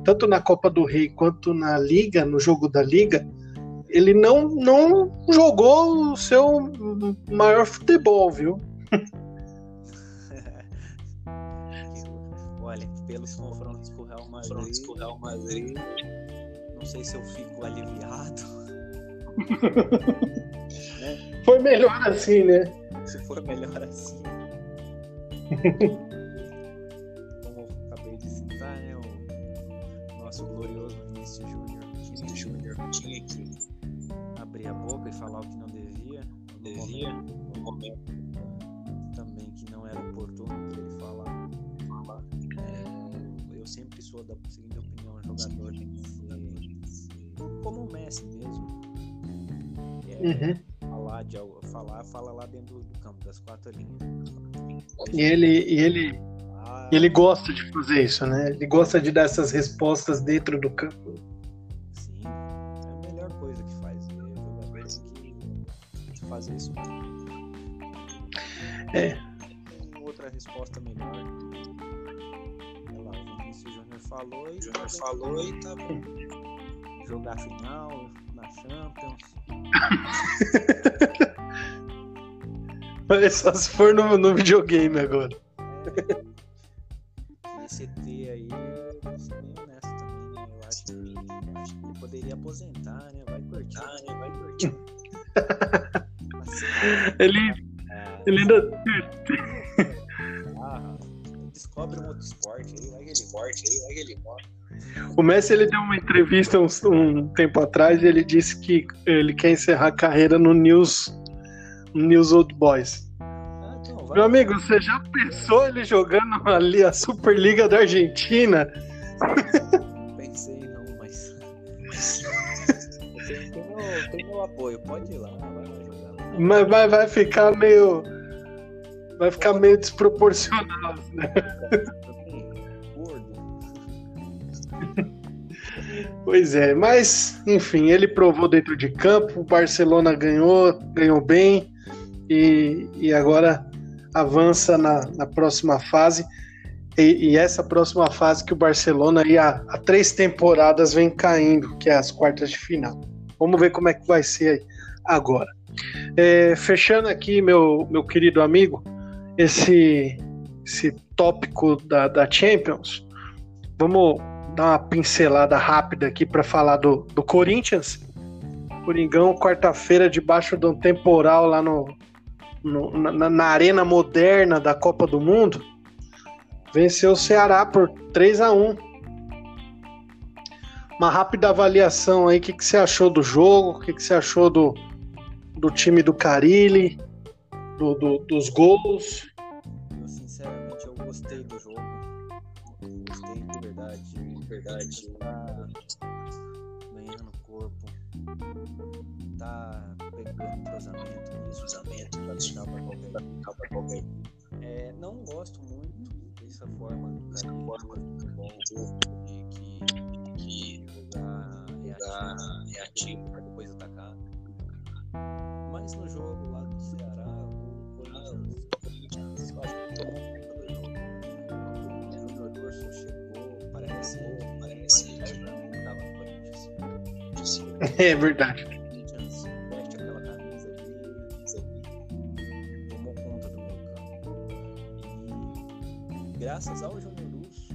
tanto na Copa do Rei quanto na Liga, no jogo da Liga, ele não, não jogou o seu maior futebol, viu? Olha, pelos confrontos com o Real Madrid, com o Real Madrid não sei se eu fico aliviado. né? Foi melhor assim, né? Se for melhor assim. nosso glorioso Vinícius Júnior. Vinícius Júnior tinha que abrir a boca e falar o que não devia. Não devia, no momento também que não era oportuno para ele falar. É, eu sempre sou da seguinte opinião, jogador tem que ser como o Messi mesmo. É, uhum. falar, de, falar, fala lá dentro do campo, das quatro linhas. E ele, e ele, ah, ele gosta de fazer isso, né? Ele gosta de dar essas respostas dentro do campo. fazer isso. É. Tem outra resposta melhor. Olha lá, o Vinícius Júnior falou e Júnior falou e tá bom. Jogar final na Champions. Mas só se for no, no videogame agora. É, ET aí, eu sou bem honesto também, né? Eu acho que, acho que ele poderia aposentar, né? Vai curtir, né? Vai curtir. ele, ele ainda. Ah, descobre um outro esporte aí, vai que ele esporte aí, vai que ele morre. O Messi ele deu uma entrevista um, um, tempo atrás e ele disse que ele quer encerrar a carreira no News, News Old Boys. Então, Meu amigo, você já pensou ele jogando ali a Superliga da Argentina? Pensei não, mas. tem, tem, meu, tem meu apoio, pode ir lá. Mas vai, vai ficar meio. Vai ficar meio desproporcional, né? Pois é, mas enfim, ele provou dentro de campo, o Barcelona ganhou, ganhou bem e, e agora avança na, na próxima fase. E, e, essa próxima fase que o Barcelona aí há, há, três temporadas vem caindo, que é as quartas de final. Vamos ver como é que vai ser agora. É, fechando aqui, meu, meu querido amigo, esse, esse tópico da, da Champions, vamos dar uma pincelada rápida aqui para falar do, do Corinthians. Coringão, quarta-feira, debaixo de um temporal lá no, no na, na, arena moderna da Copa do Mundo, venceu o Ceará por 3 a 1 Uma rápida avaliação aí, o que, que você achou do jogo, o que, que você achou do, do time do Carilli, do, do, dos gols? Eu, sinceramente, eu gostei do jogo. Gostei de verdade. De verdade. É, não gosto muito dessa forma futebol de que, que jogar é ativo pra depois atacar mas no jogo lá do Ceará, o Corinthians, do jogo. O jogador só chegou, parece, parece que estava no Corinthians. É verdade. Graças ao Júnior Luz,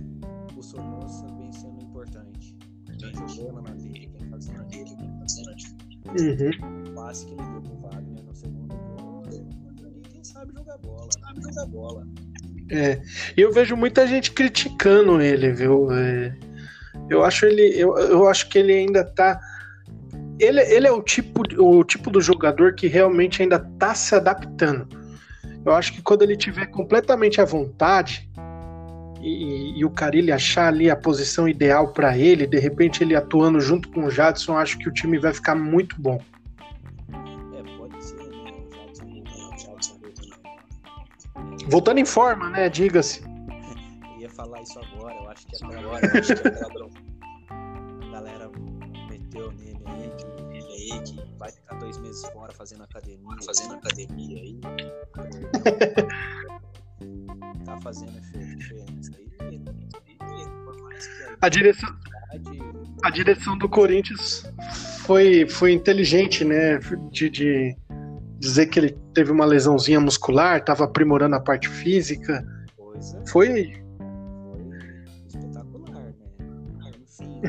o Sornosa vem sendo importante. Vem jogando na dele, vem fazendo a dele, vem fazendo a diferença. Uhum passe que ele deu pro Wagner no segundo gol. Quem sabe jogar bola, sabe jogar bola. É, e eu vejo muita gente criticando ele, viu? É, eu acho ele, eu, eu acho que ele ainda tá. Ele, ele é o tipo, o tipo do jogador que realmente ainda tá se adaptando. Eu acho que quando ele tiver completamente à vontade e, e o Carilli achar ali a posição ideal para ele, de repente ele atuando junto com o Jadson, acho que o time vai ficar muito bom. Voltando em forma, né? Diga-se. ia falar isso agora, eu acho que até agora, eu acho que até a galera meteu nele aí, que, ele aí, que vai ficar dois meses fora fazendo academia, fazendo academia aí. fazendo diferença aí. A direção, a direção do Corinthians foi, foi inteligente, né? De, de dizer que ele teve uma lesãozinha muscular, estava aprimorando a parte física. Coisa Foi foi espetacular, né? Enfim,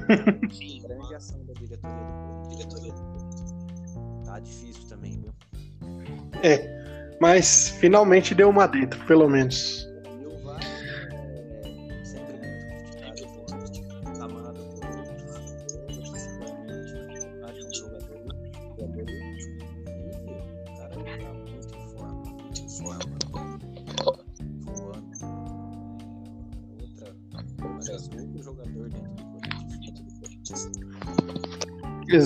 enfim, grande ação da diretoria do diretoria do Corinthians. Tá difícil também, viu? mas finalmente deu uma dentro, pelo menos.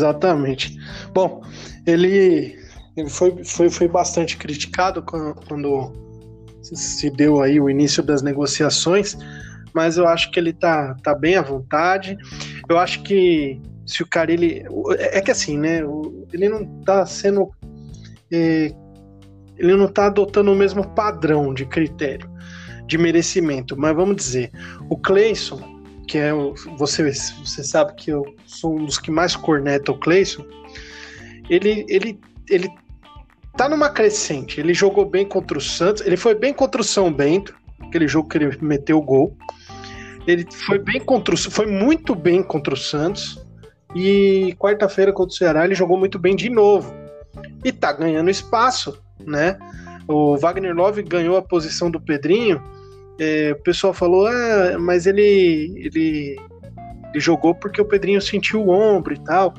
Exatamente. Bom, ele, ele foi, foi, foi bastante criticado quan- quando se deu aí o início das negociações, mas eu acho que ele tá, tá bem à vontade. Eu acho que se o cara ele é que assim, né? Ele não tá sendo é, ele não tá adotando o mesmo padrão de critério de merecimento, mas vamos dizer, o Cleison que é você, você sabe que eu sou um dos que mais corneta o Cleison, ele, ele, ele tá numa crescente. Ele jogou bem contra o Santos, ele foi bem contra o São Bento, aquele jogo que ele meteu o gol. Ele foi bem contra o, foi muito bem contra o Santos. E quarta-feira contra o Ceará ele jogou muito bem de novo. E tá ganhando espaço, né? O Wagner Love ganhou a posição do Pedrinho. É, o pessoal falou, ah, mas ele, ele, ele jogou porque o Pedrinho sentiu o ombro e tal.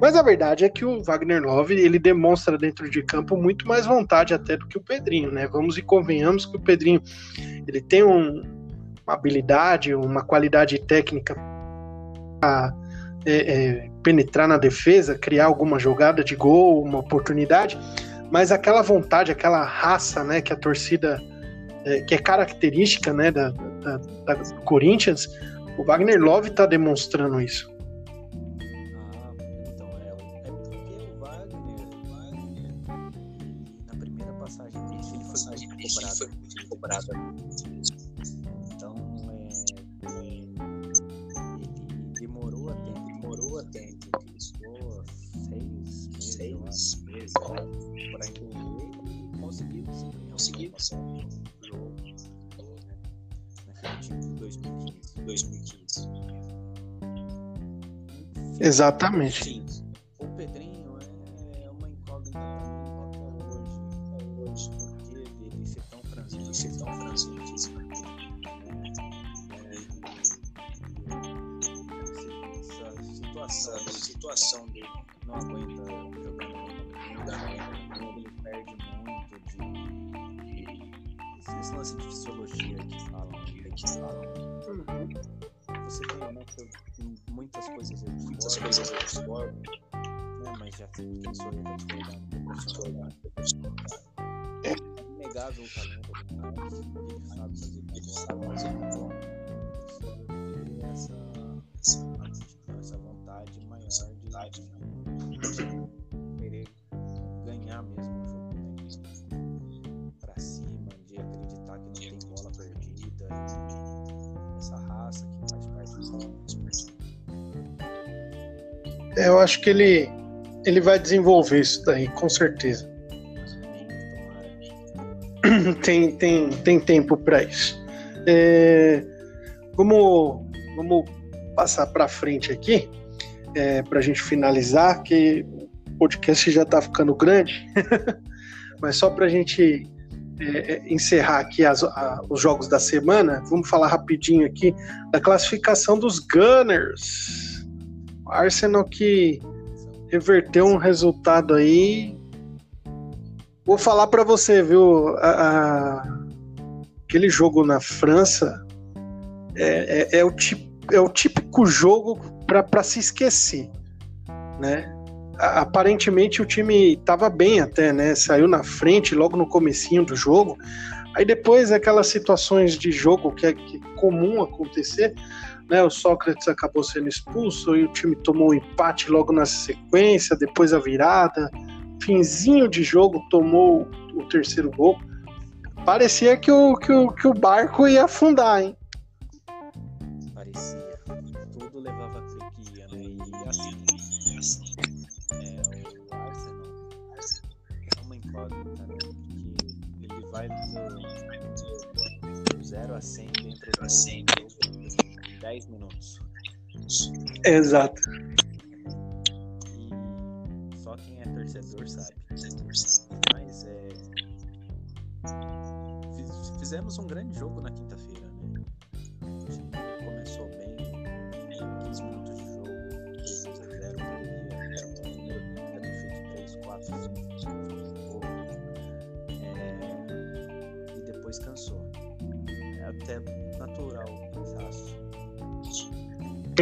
Mas a verdade é que o Wagner Love ele demonstra dentro de campo muito mais vontade até do que o Pedrinho, né? Vamos e convenhamos que o Pedrinho ele tem um, uma habilidade, uma qualidade técnica para é, é, penetrar na defesa, criar alguma jogada de gol, uma oportunidade, mas aquela vontade, aquela raça, né, que a torcida é, que é característica, né, da, da, da do Corinthians, o Wagner Love está demonstrando isso. Ah, então é, o- é porque o Wagner, o Wagner, na primeira passagem dele, ele demorou a tempo, demorou a tempo, ele ficou seis meses, seis meses para entender e conseguiu, conseguiu 2015. 2015. Exatamente. Sim. Acho que ele, ele vai desenvolver isso daí, com certeza. Tem, tem, tem tempo para isso. É, vamos, vamos passar para frente aqui, é, para a gente finalizar, que o podcast já está ficando grande, mas só para a gente é, é, encerrar aqui as- a- os jogos da semana, vamos falar rapidinho aqui da classificação dos Gunners. Arsenal que reverteu um resultado aí. Vou falar para você, viu? a- a- aquele jogo na França é, é- é o, ti- é o típico jogo para se esquecer, né? Aparentemente o time estava bem até, né? Saiu na frente logo no comecinho do jogo, Aí depois aquelas situações de jogo que é, que é comum acontecer, né? O Sócrates acabou sendo expulso e o time tomou um empate logo na sequência, depois a virada, finzinho de jogo tomou o terceiro gol. Parecia que o, que o, que o barco ia afundar, hein? Parecia. Tudo levava a que ia, né? E assim, é, o Arsenal é uma incógnita, né? Porque ele vai do 0 a 100 dentro do 100 em 10 minutos. Exato.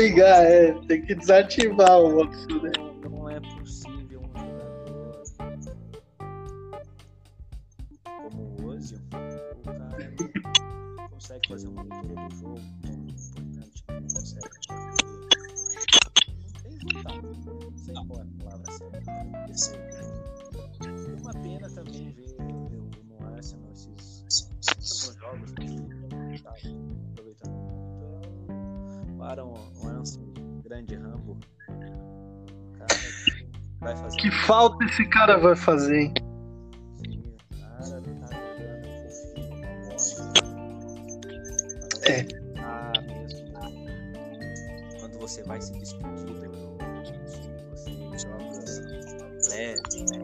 Desligar, é. Tem que desativar o modo cara vai fazer, uma. É. Ah, mesmo. Quando você vai se despedir do time, você joga leve, né?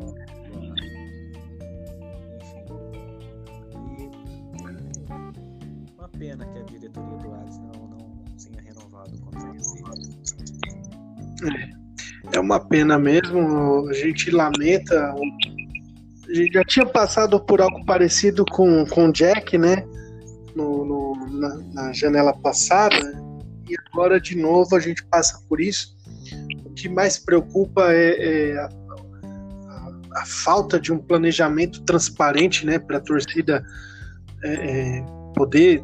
pena que a diretoria do Arsenal não, não tenha renovado o contrato dele. É, é uma pena mesmo, a gente lamenta. A gente já tinha passado por algo parecido com, o Jack, né? No, no na, na, janela passada. E agora, de novo, a gente passa por isso. O que mais preocupa é, é a, a, a, falta de um planejamento transparente né, para a torcida é, é, poder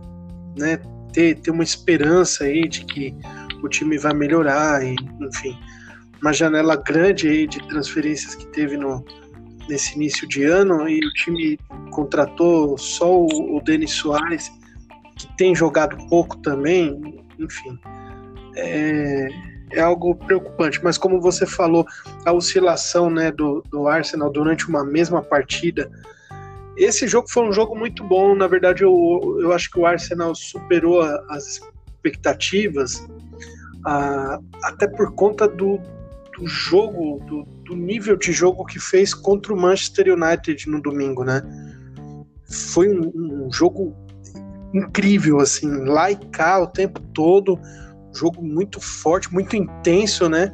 né, ter, ter uma esperança aí de que o time vai melhorar, e, enfim, uma janela grande aí de transferências que teve no, nesse início de ano e o time contratou só o, o Denis Soares, que tem jogado pouco também, enfim, é, é algo preocupante. Mas como você falou, a oscilação né, do, do Arsenal durante uma mesma partida esse jogo foi um jogo muito bom. Na verdade, eu, eu acho que o Arsenal superou as expectativas, até por conta do, do jogo, do, do, nível de jogo que fez contra o Manchester United no domingo, né? Foi um, um jogo incrível, assim, lá e cá o tempo todo, jogo muito forte, muito intenso, né?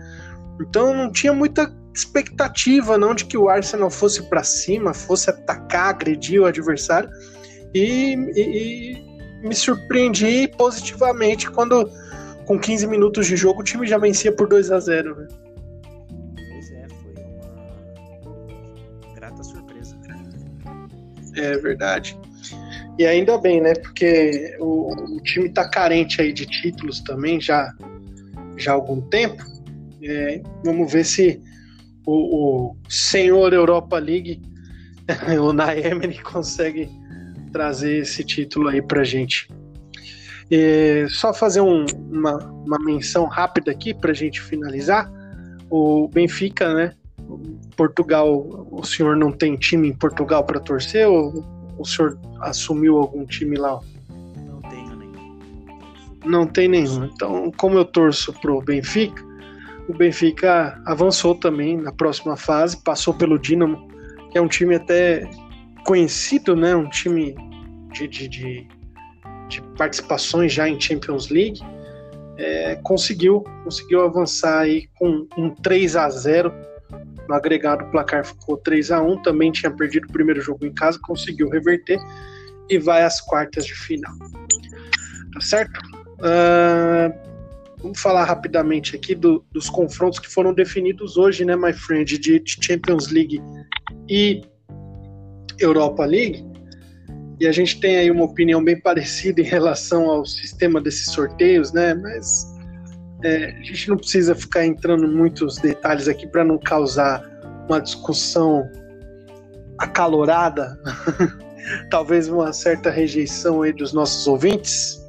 Então não tinha muita expectativa não de que o Arsenal fosse para cima, fosse atacar, agredir o adversário e, e, e, me surpreendi positivamente quando com 15 minutos de jogo o time já vencia por 2 a 0 né? É verdade. E ainda bem, né? Porque o, o time tá carente aí de títulos também já, já há algum tempo. É, vamos ver se o, o senhor Europa League, o Naemery, consegue trazer esse título aí pra gente. E só fazer um, uma, uma menção rápida aqui pra gente finalizar. O Benfica, né? Portugal, o senhor não tem time em Portugal para torcer ou o senhor assumiu algum time lá? Não tenho nenhum. Não tem nenhum. Então, como eu torço pro Benfica, o Benfica avançou também na próxima fase, passou pelo Dinamo, que é um time até conhecido, né? Um time de, de, de, de participações já em Champions League. É, conseguiu, conseguiu avançar aí com um 3 a 0 no agregado o placar ficou 3 a 1 também tinha perdido o primeiro jogo em casa, conseguiu reverter e vai às quartas de final. Tá certo? Uh, vamos falar rapidamente aqui do, dos confrontos que foram definidos hoje, né, my friend, de, Champions League e Europa League. E a gente tem aí uma opinião bem parecida em relação ao sistema desses sorteios, né? Mas é, a gente não precisa ficar entrando em muitos detalhes aqui para não causar uma discussão acalorada, talvez uma certa rejeição aí dos nossos ouvintes,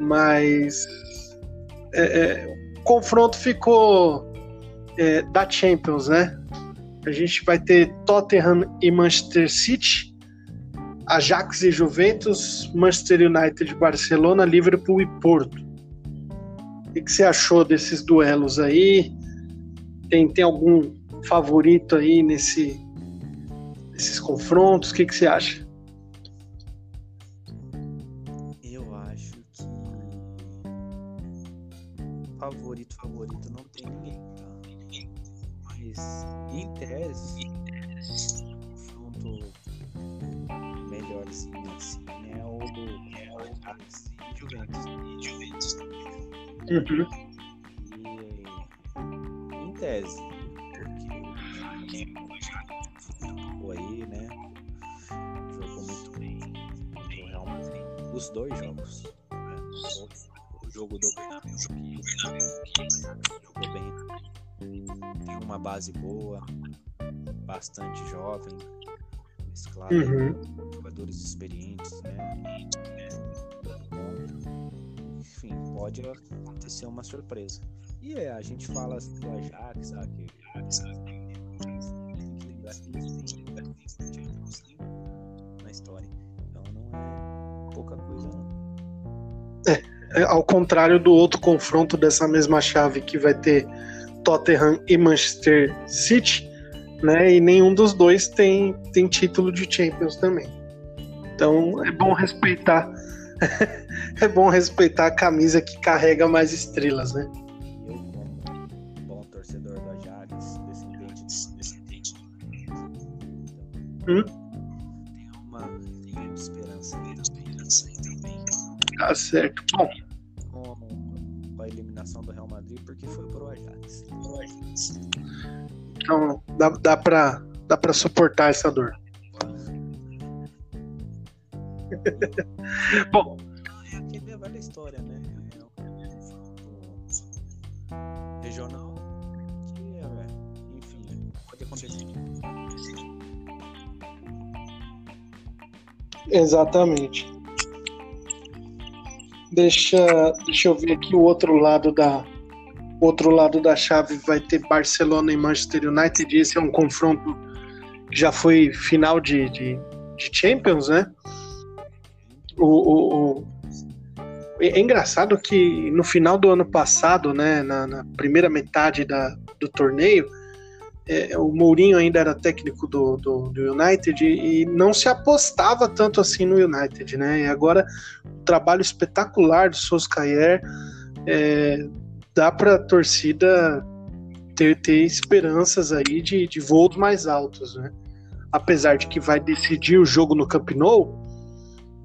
mas é, é, o confronto ficou é, da Champions, né? A gente vai ter Tottenham e Manchester City, Ajax e Juventus, Manchester United Barcelona, Liverpool e Porto. O que, você achou desses duelos aí? Tem, tem algum favorito aí nesse, nesses confrontos? O que, que você acha? Eu acho que favorito, favorito não tem ninguém. Tá? Mas em tese, confronto melhorzinho assim é o do é o e Juventus. Juventus. Uhum. E em tese, porque o aí, né? Jogou muito bem o Real Madrid. Os dois jogos. Né? O jogo do Bernabéu jogou bem. Tem uma base boa, bastante jovem, mesclado, uhum. jogadores experientes, né? Enfim, pode acontecer uma surpresa. E é, a gente fala assim do Ajax, sabe? Tem que que têm na história. Então não é pouca coisa, não. É, ao contrário do outro confronto dessa mesma chave que vai ter Tottenham e Manchester City, né? E nenhum dos dois tem, tem título de Champions também. Então é bom respeitar. É bom respeitar a camisa que carrega mais estrelas, né? Eu, como bom torcedor do Ajax, descendente de descendente. Hum? Tenho uma grande esperança aí também. Tá certo. Bom, Com, com a eliminação do Real Madrid, porque foi pro Ajax. Pro Ajax. então dá, dá, pra, dá pra suportar essa dor. Bom, velha história, né? É um confronto regional que, é, enfim, pode acontecer. exatamente. Deixa, deixa eu ver aqui o outro lado da o outro lado da chave vai ter Barcelona e Manchester United. Esse é um confronto que já foi final de, de, de Champions, né? O, o, o- é engraçado que no final do ano passado, né, na, na primeira metade da, do torneio, é, o Mourinho ainda era técnico do, do, do United e, não se apostava tanto assim no United, né? E agora o trabalho espetacular do Solskjaer é, dá para a torcida ter, ter esperanças aí de, de voos mais altos, né? Apesar de que vai decidir o jogo no Camp Nou,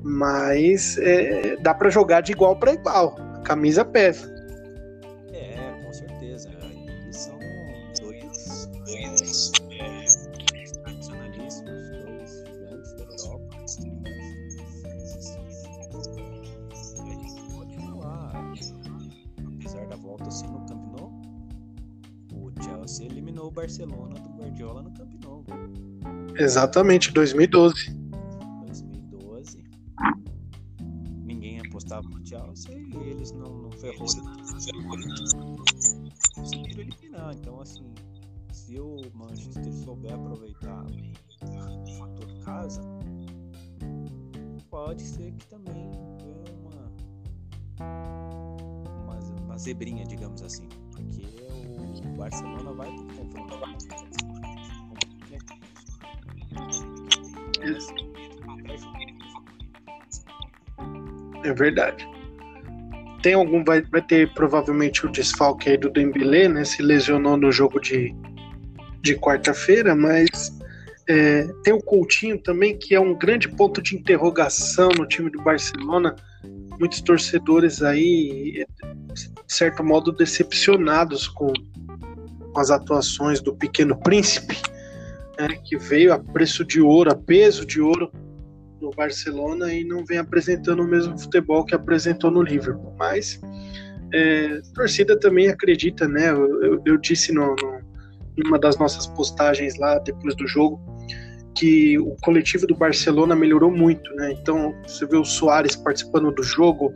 mas é, dá para jogar de igual para igual. A camisa pesa. É, com certeza. E são dois, dois é, tradicionalíssimos, dois gigantes da Europa. E a gente pode falar, apesar da volta assim no Camp Nou, o Chelsea eliminou o Barcelona do Guardiola no Camp Nou. Exatamente, 2012. 2012. Conseguiram eliminar. Então, assim, se o Manchester souber aproveitar o fator casa, pode ser que também dê uma, uma, uma zebrinha, digamos assim. Porque o Barcelona vai confrontar É verdade. Tem algum vai, vai ter provavelmente o desfalque aí do Dembélé, né? Se lesionou no jogo de, de quarta-feira, mas é, tem o Coutinho também, que é um grande ponto de interrogação no time do Barcelona. Muitos torcedores aí, de certo modo, decepcionados com, com as atuações do Pequeno Príncipe, né, que veio a preço de ouro, a peso de ouro no Barcelona e não vem apresentando o mesmo futebol que apresentou no Liverpool. Mas é, a torcida também acredita, né? Eu, eu, eu disse no, no, em uma das nossas postagens lá depois do jogo que o coletivo do Barcelona melhorou muito, né? Então você vê o Soares participando do jogo,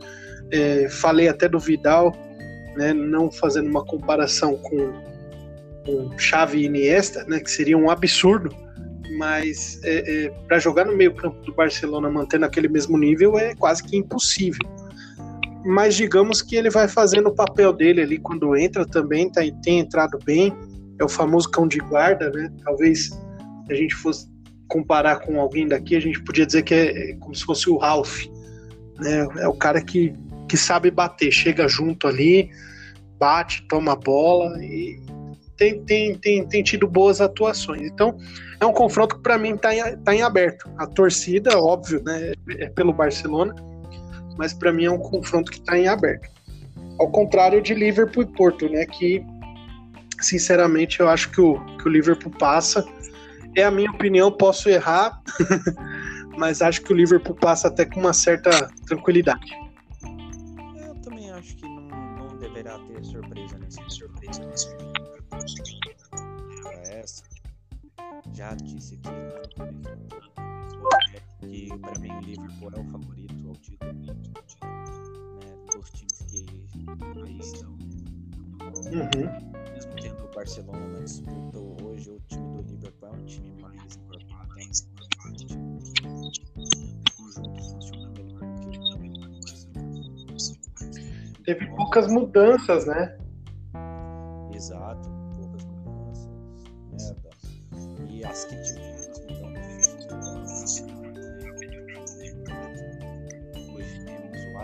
é, falei até do Vidal, né? Não fazendo uma comparação com, com Xavi e Iniesta, né? Que seria um absurdo, mas é, é, para jogar no meio campo do Barcelona mantendo aquele mesmo nível é quase que impossível. Mas digamos que ele vai fazendo o papel dele ali quando entra também, tá, tem entrado bem, é o famoso cão de guarda, né? Talvez a gente fosse comparar com alguém daqui, a gente podia dizer que é, é como se fosse o Ralph. Né? É o cara que, que sabe bater, chega junto ali, bate, toma a bola e tem, tem, tem, tem tido boas atuações. Então, é um confronto que para mim está em, tá em aberto. A torcida, óbvio, né, é pelo Barcelona, mas para mim é um confronto que está em aberto. Ao contrário de Liverpool e Porto, né, que sinceramente eu acho que o, que o Liverpool passa é a minha opinião, posso errar, mas acho que o Liverpool passa até com uma certa tranquilidade. Já disse que que para mim o Liverpool é o favorito ao título, né, dos times que aí estão. Uhum. Mesmo tendo o Barcelona na disputa hoje, o time do Liverpool é um time mais encorpado, mais encorpado, o conjunto funciona melhor do que o Teve poucas mudanças, né?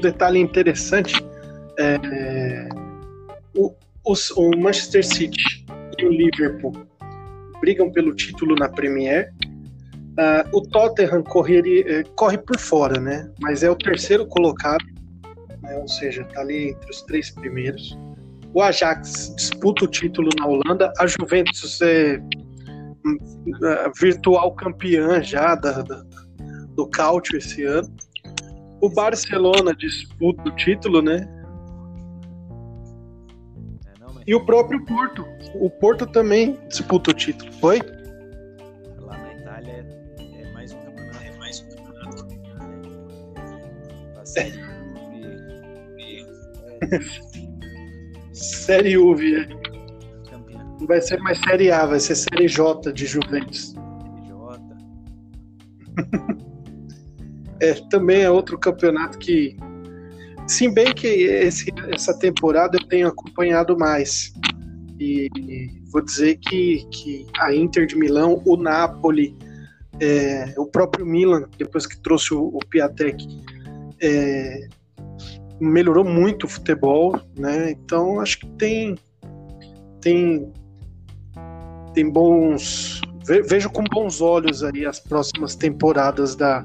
detalhe interessante é, o, os, o Manchester City e o Liverpool brigam pelo título na Premier. Uh, o Tottenham corre, é, corre por fora, né? Mas é o terceiro colocado né? ou seja, está ali entre os três primeiros. O Ajax disputa o título na Holanda, a Juventus é virtual campeã já da, da, do Cautio esse ano. O Barcelona disputa o título, né? É, e o próprio Porto. O Porto também disputa o título. Foi? Lá na Itália é, é mais um campeonato. É mais um campeonato. É. série U, Via. Não vai ser mais Série A, vai ser Série J de Juventus. J. é, também é outro campeonato que. Sim, bem que esse, essa temporada eu tenho acompanhado mais. E vou dizer que, que a Inter de Milão, o Napoli, é, o próprio Milan, depois que trouxe o, o Piatek, é, melhorou muito o futebol, né? Então acho que tem tem tem bons vejo com bons olhos aí as próximas temporadas da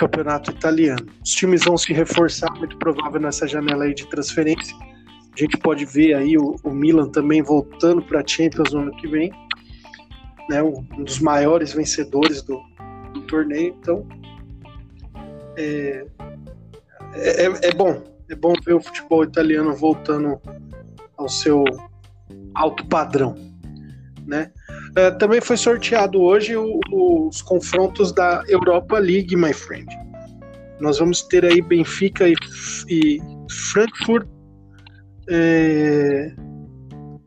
campeonato italiano. Os times vão se reforçar, muito provável nessa janela aí de transferência. A gente pode ver aí o, o Milan também voltando para a Champions no ano que vem, né? Um dos maiores vencedores do, do torneio. Então é, é, é, é bom, é bom ver o futebol italiano voltando ao seu alto padrão, né? É, também foi sorteado hoje o, os confrontos da Europa League, my friend. Nós vamos ter aí Benfica e, e Frankfurt. É...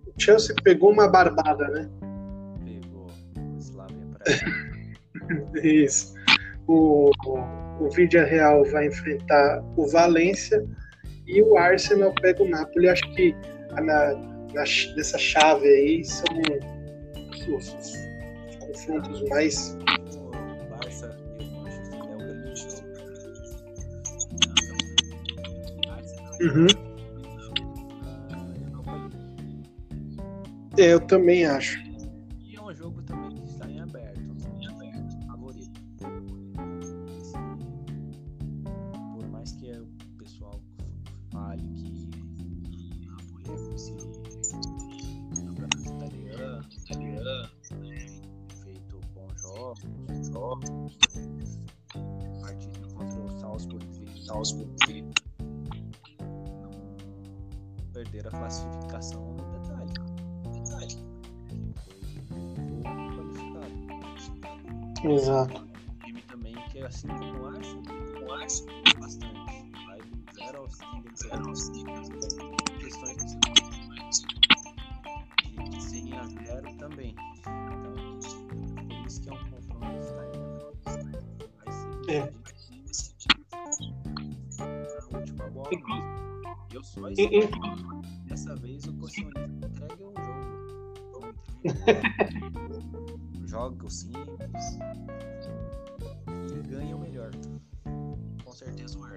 O Chelsea pegou uma barbada, né? Pegou. Slavia Isso. O, o Vídea Real vai enfrentar o Valência e o Arsenal pega o Napoli. Acho que na, na, nessa chave aí são os, os confrontos mais. O Barça e o Manchester é o grande jogo. Uhum. É, eu também acho.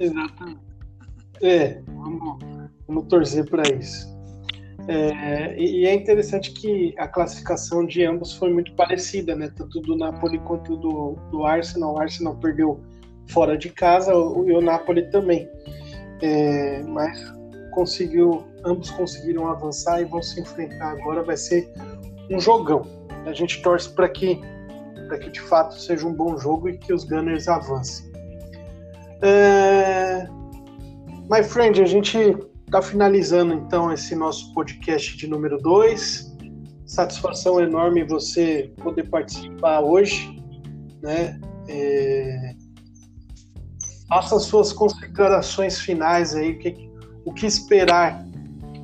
Exatamente. É, vamos, vamos torcer para isso. É, e é interessante que a classificação de ambos foi muito parecida, né? Tanto do Napoli quanto do, do Arsenal. O Arsenal perdeu fora de casa o- e o Napoli também. É, mas conseguiu, ambos conseguiram avançar e vão se enfrentar agora. Vai ser um jogão. A gente torce para que, que de fato seja um bom jogo e que os Gunners avancem. É, My friend, a gente está finalizando então esse nosso podcast de número 2. Satisfação enorme você poder participar hoje, né? É... Faça suas considerações finais aí, o que, o que esperar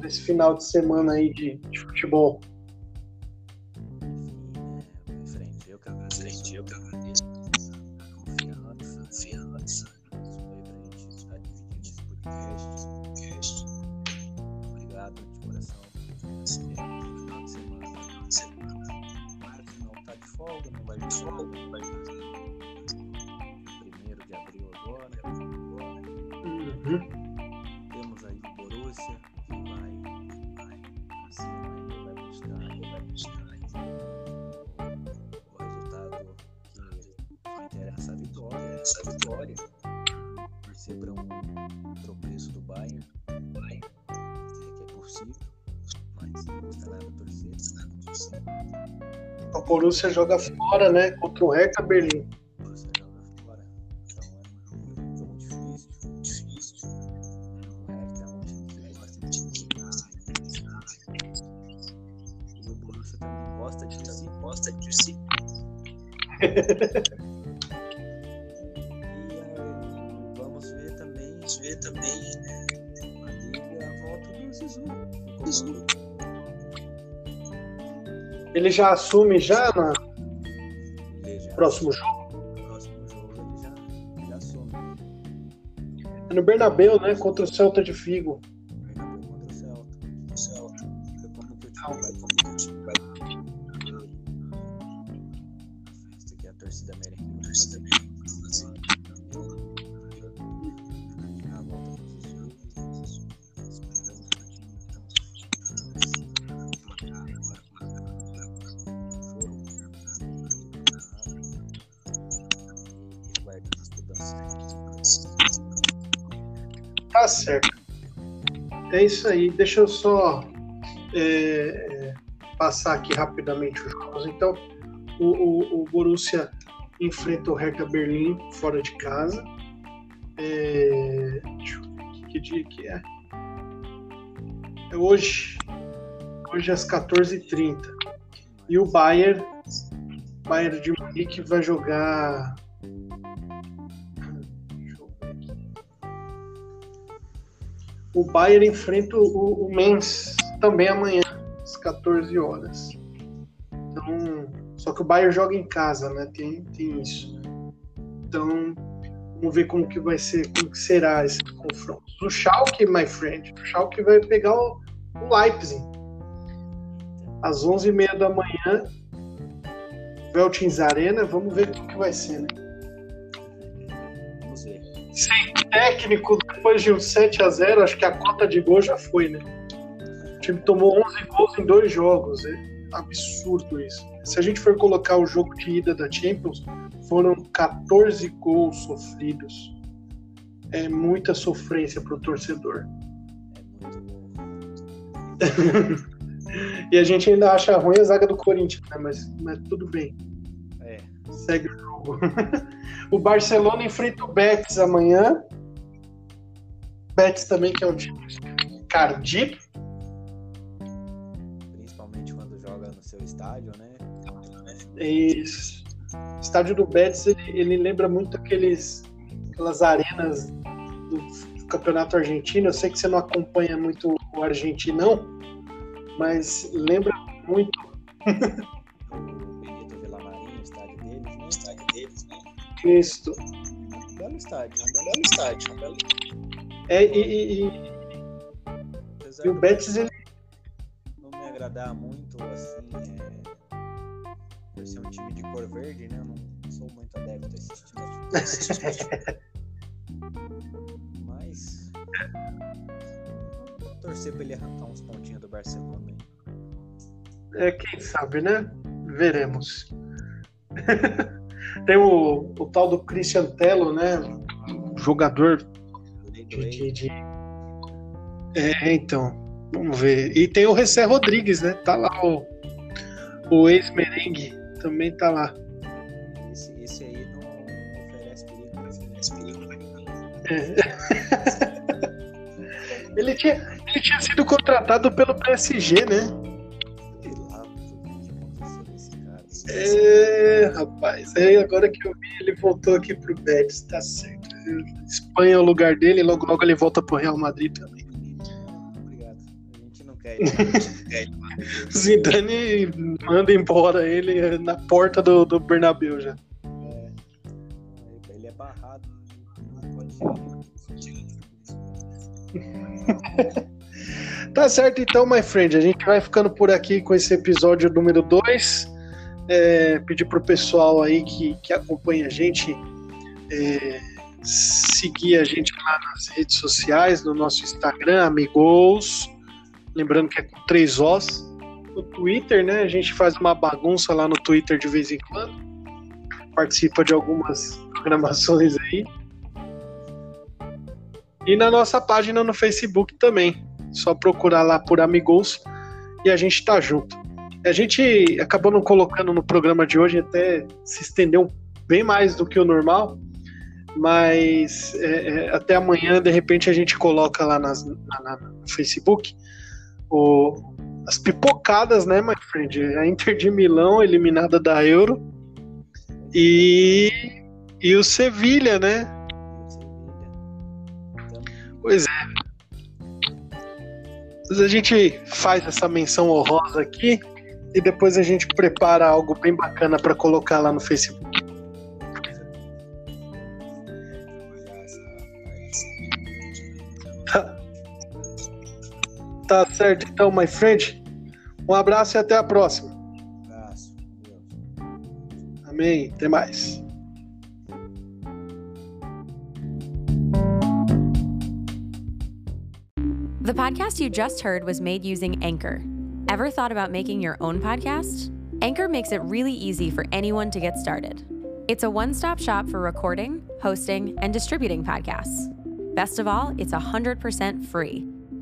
desse final de semana aí de, de futebol. Borussia joga fora, né? Contra o Hertha Berlim. Já assume já no Ele já- próximo jogo? próximo jogo ele já, já assume. É no Bernabéu, né? Contra o Celta de Figo. É isso aí. Deixa eu só é, passar aqui rapidamente os jogos. Então, o, o, o Borussia enfrenta o Hertha Berlim fora de casa. É, deixa eu ver que dia que é. É hoje. Hoje às 14h30. E o Bayern, Bayern de Munique vai jogar. O Bayern enfrenta o, o Mens também amanhã, às 14 horas. Então, só que o Bayern joga em casa, né? Tem, tem isso. Então, vamos ver como que vai ser, como que será esse confronto. O Schalke, my friend, o Schalke vai pegar o, o Leipzig às 11h30 da manhã, Veltins Arena. Vamos ver como que vai ser, né? Técnico, depois de um 7 a 0 acho que a cota de gol já foi, né? O time tomou 11 gols em dois jogos. É absurdo isso. Se a gente for colocar o jogo de ida da Champions, foram 14 gols sofridos. É muita sofrência para o torcedor. E a gente ainda acha ruim a zaga do Corinthians, né? mas, mas tudo bem. É. Segue o jogo. o Barcelona enfrenta o Betis amanhã. Betis também, que é um time cardido. Principalmente quando joga no seu estádio, né? Isso. O estádio do Betis, ele, ele lembra muito aqueles, aquelas arenas do campeonato argentino. Eu sei que você não acompanha muito o argentinão, mas lembra muito. O Benito Villamarim, o estádio deles, né? O estádio deles, né? Isso. Um belo estádio, um belo estádio, um belo É, e, e- e- e o Betis, ele, não me agradar muito, assim, é... por ser um time de cor verde, né? Eu não sou muito adepto a esses times. Esses times. Mas. Vou torcer pra ele arrancar uns pontinhos do Barcelona. hein? é, quem sabe, né? Veremos. Tem o, o tal do Christian Tello, né? Jogador de, de- de- É, então. Vamos ver. E tem o Recé Rodrigues, né? Tá lá o, o ex-merengue. Também tá lá. Esse, esse aí não oferece perigo, não oferece perigo. É. ele, tinha, ele tinha sido contratado pelo PSG, né? Sei lá cara. É, rapaz. Aí agora que eu vi, ele voltou aqui pro Betis, tá certo. Espanha é o lugar dele e logo logo ele volta pro Real Madrid também. Obrigado. A gente não quer ele. Zidane manda embora ele na porta do, do Bernabéu já. É, ele é barrado. Não pode. Tá certo então, my friend. A gente vai ficando por aqui com esse episódio número 2. É, pedir pro pessoal aí que, que acompanha a gente é, seguir a gente lá nas redes sociais, no nosso Instagram, Amigos. Lembrando que é com três Os. No Twitter, né? A gente faz uma bagunça lá no Twitter de vez em quando. Participa de algumas programações aí. E na nossa página no Facebook também. Só procurar lá por Amigos e a gente tá junto. A gente acabou não colocando no programa de hoje, até se estendeu bem mais do que o normal, mas é, é, até amanhã, de repente, a gente coloca lá nas- na- na- no Facebook o- as pipocadas, né, my friend? A Inter de Milão eliminada da Euro e, e o Sevilha, né? Pois é. Mas a gente faz essa menção honrosa aqui e depois a gente prepara algo bem bacana para colocar lá no Facebook. Tá certo então, my friend. Um abraço e até a próxima. Abraço. Deus. Amém. Até mais. The podcast you just heard was made using Anchor. Ever thought about making your own podcast? Anchor makes it really easy for anyone to get started. It's a one stop shop for recording, hosting, and distributing podcasts. Best of all, it's 100% free.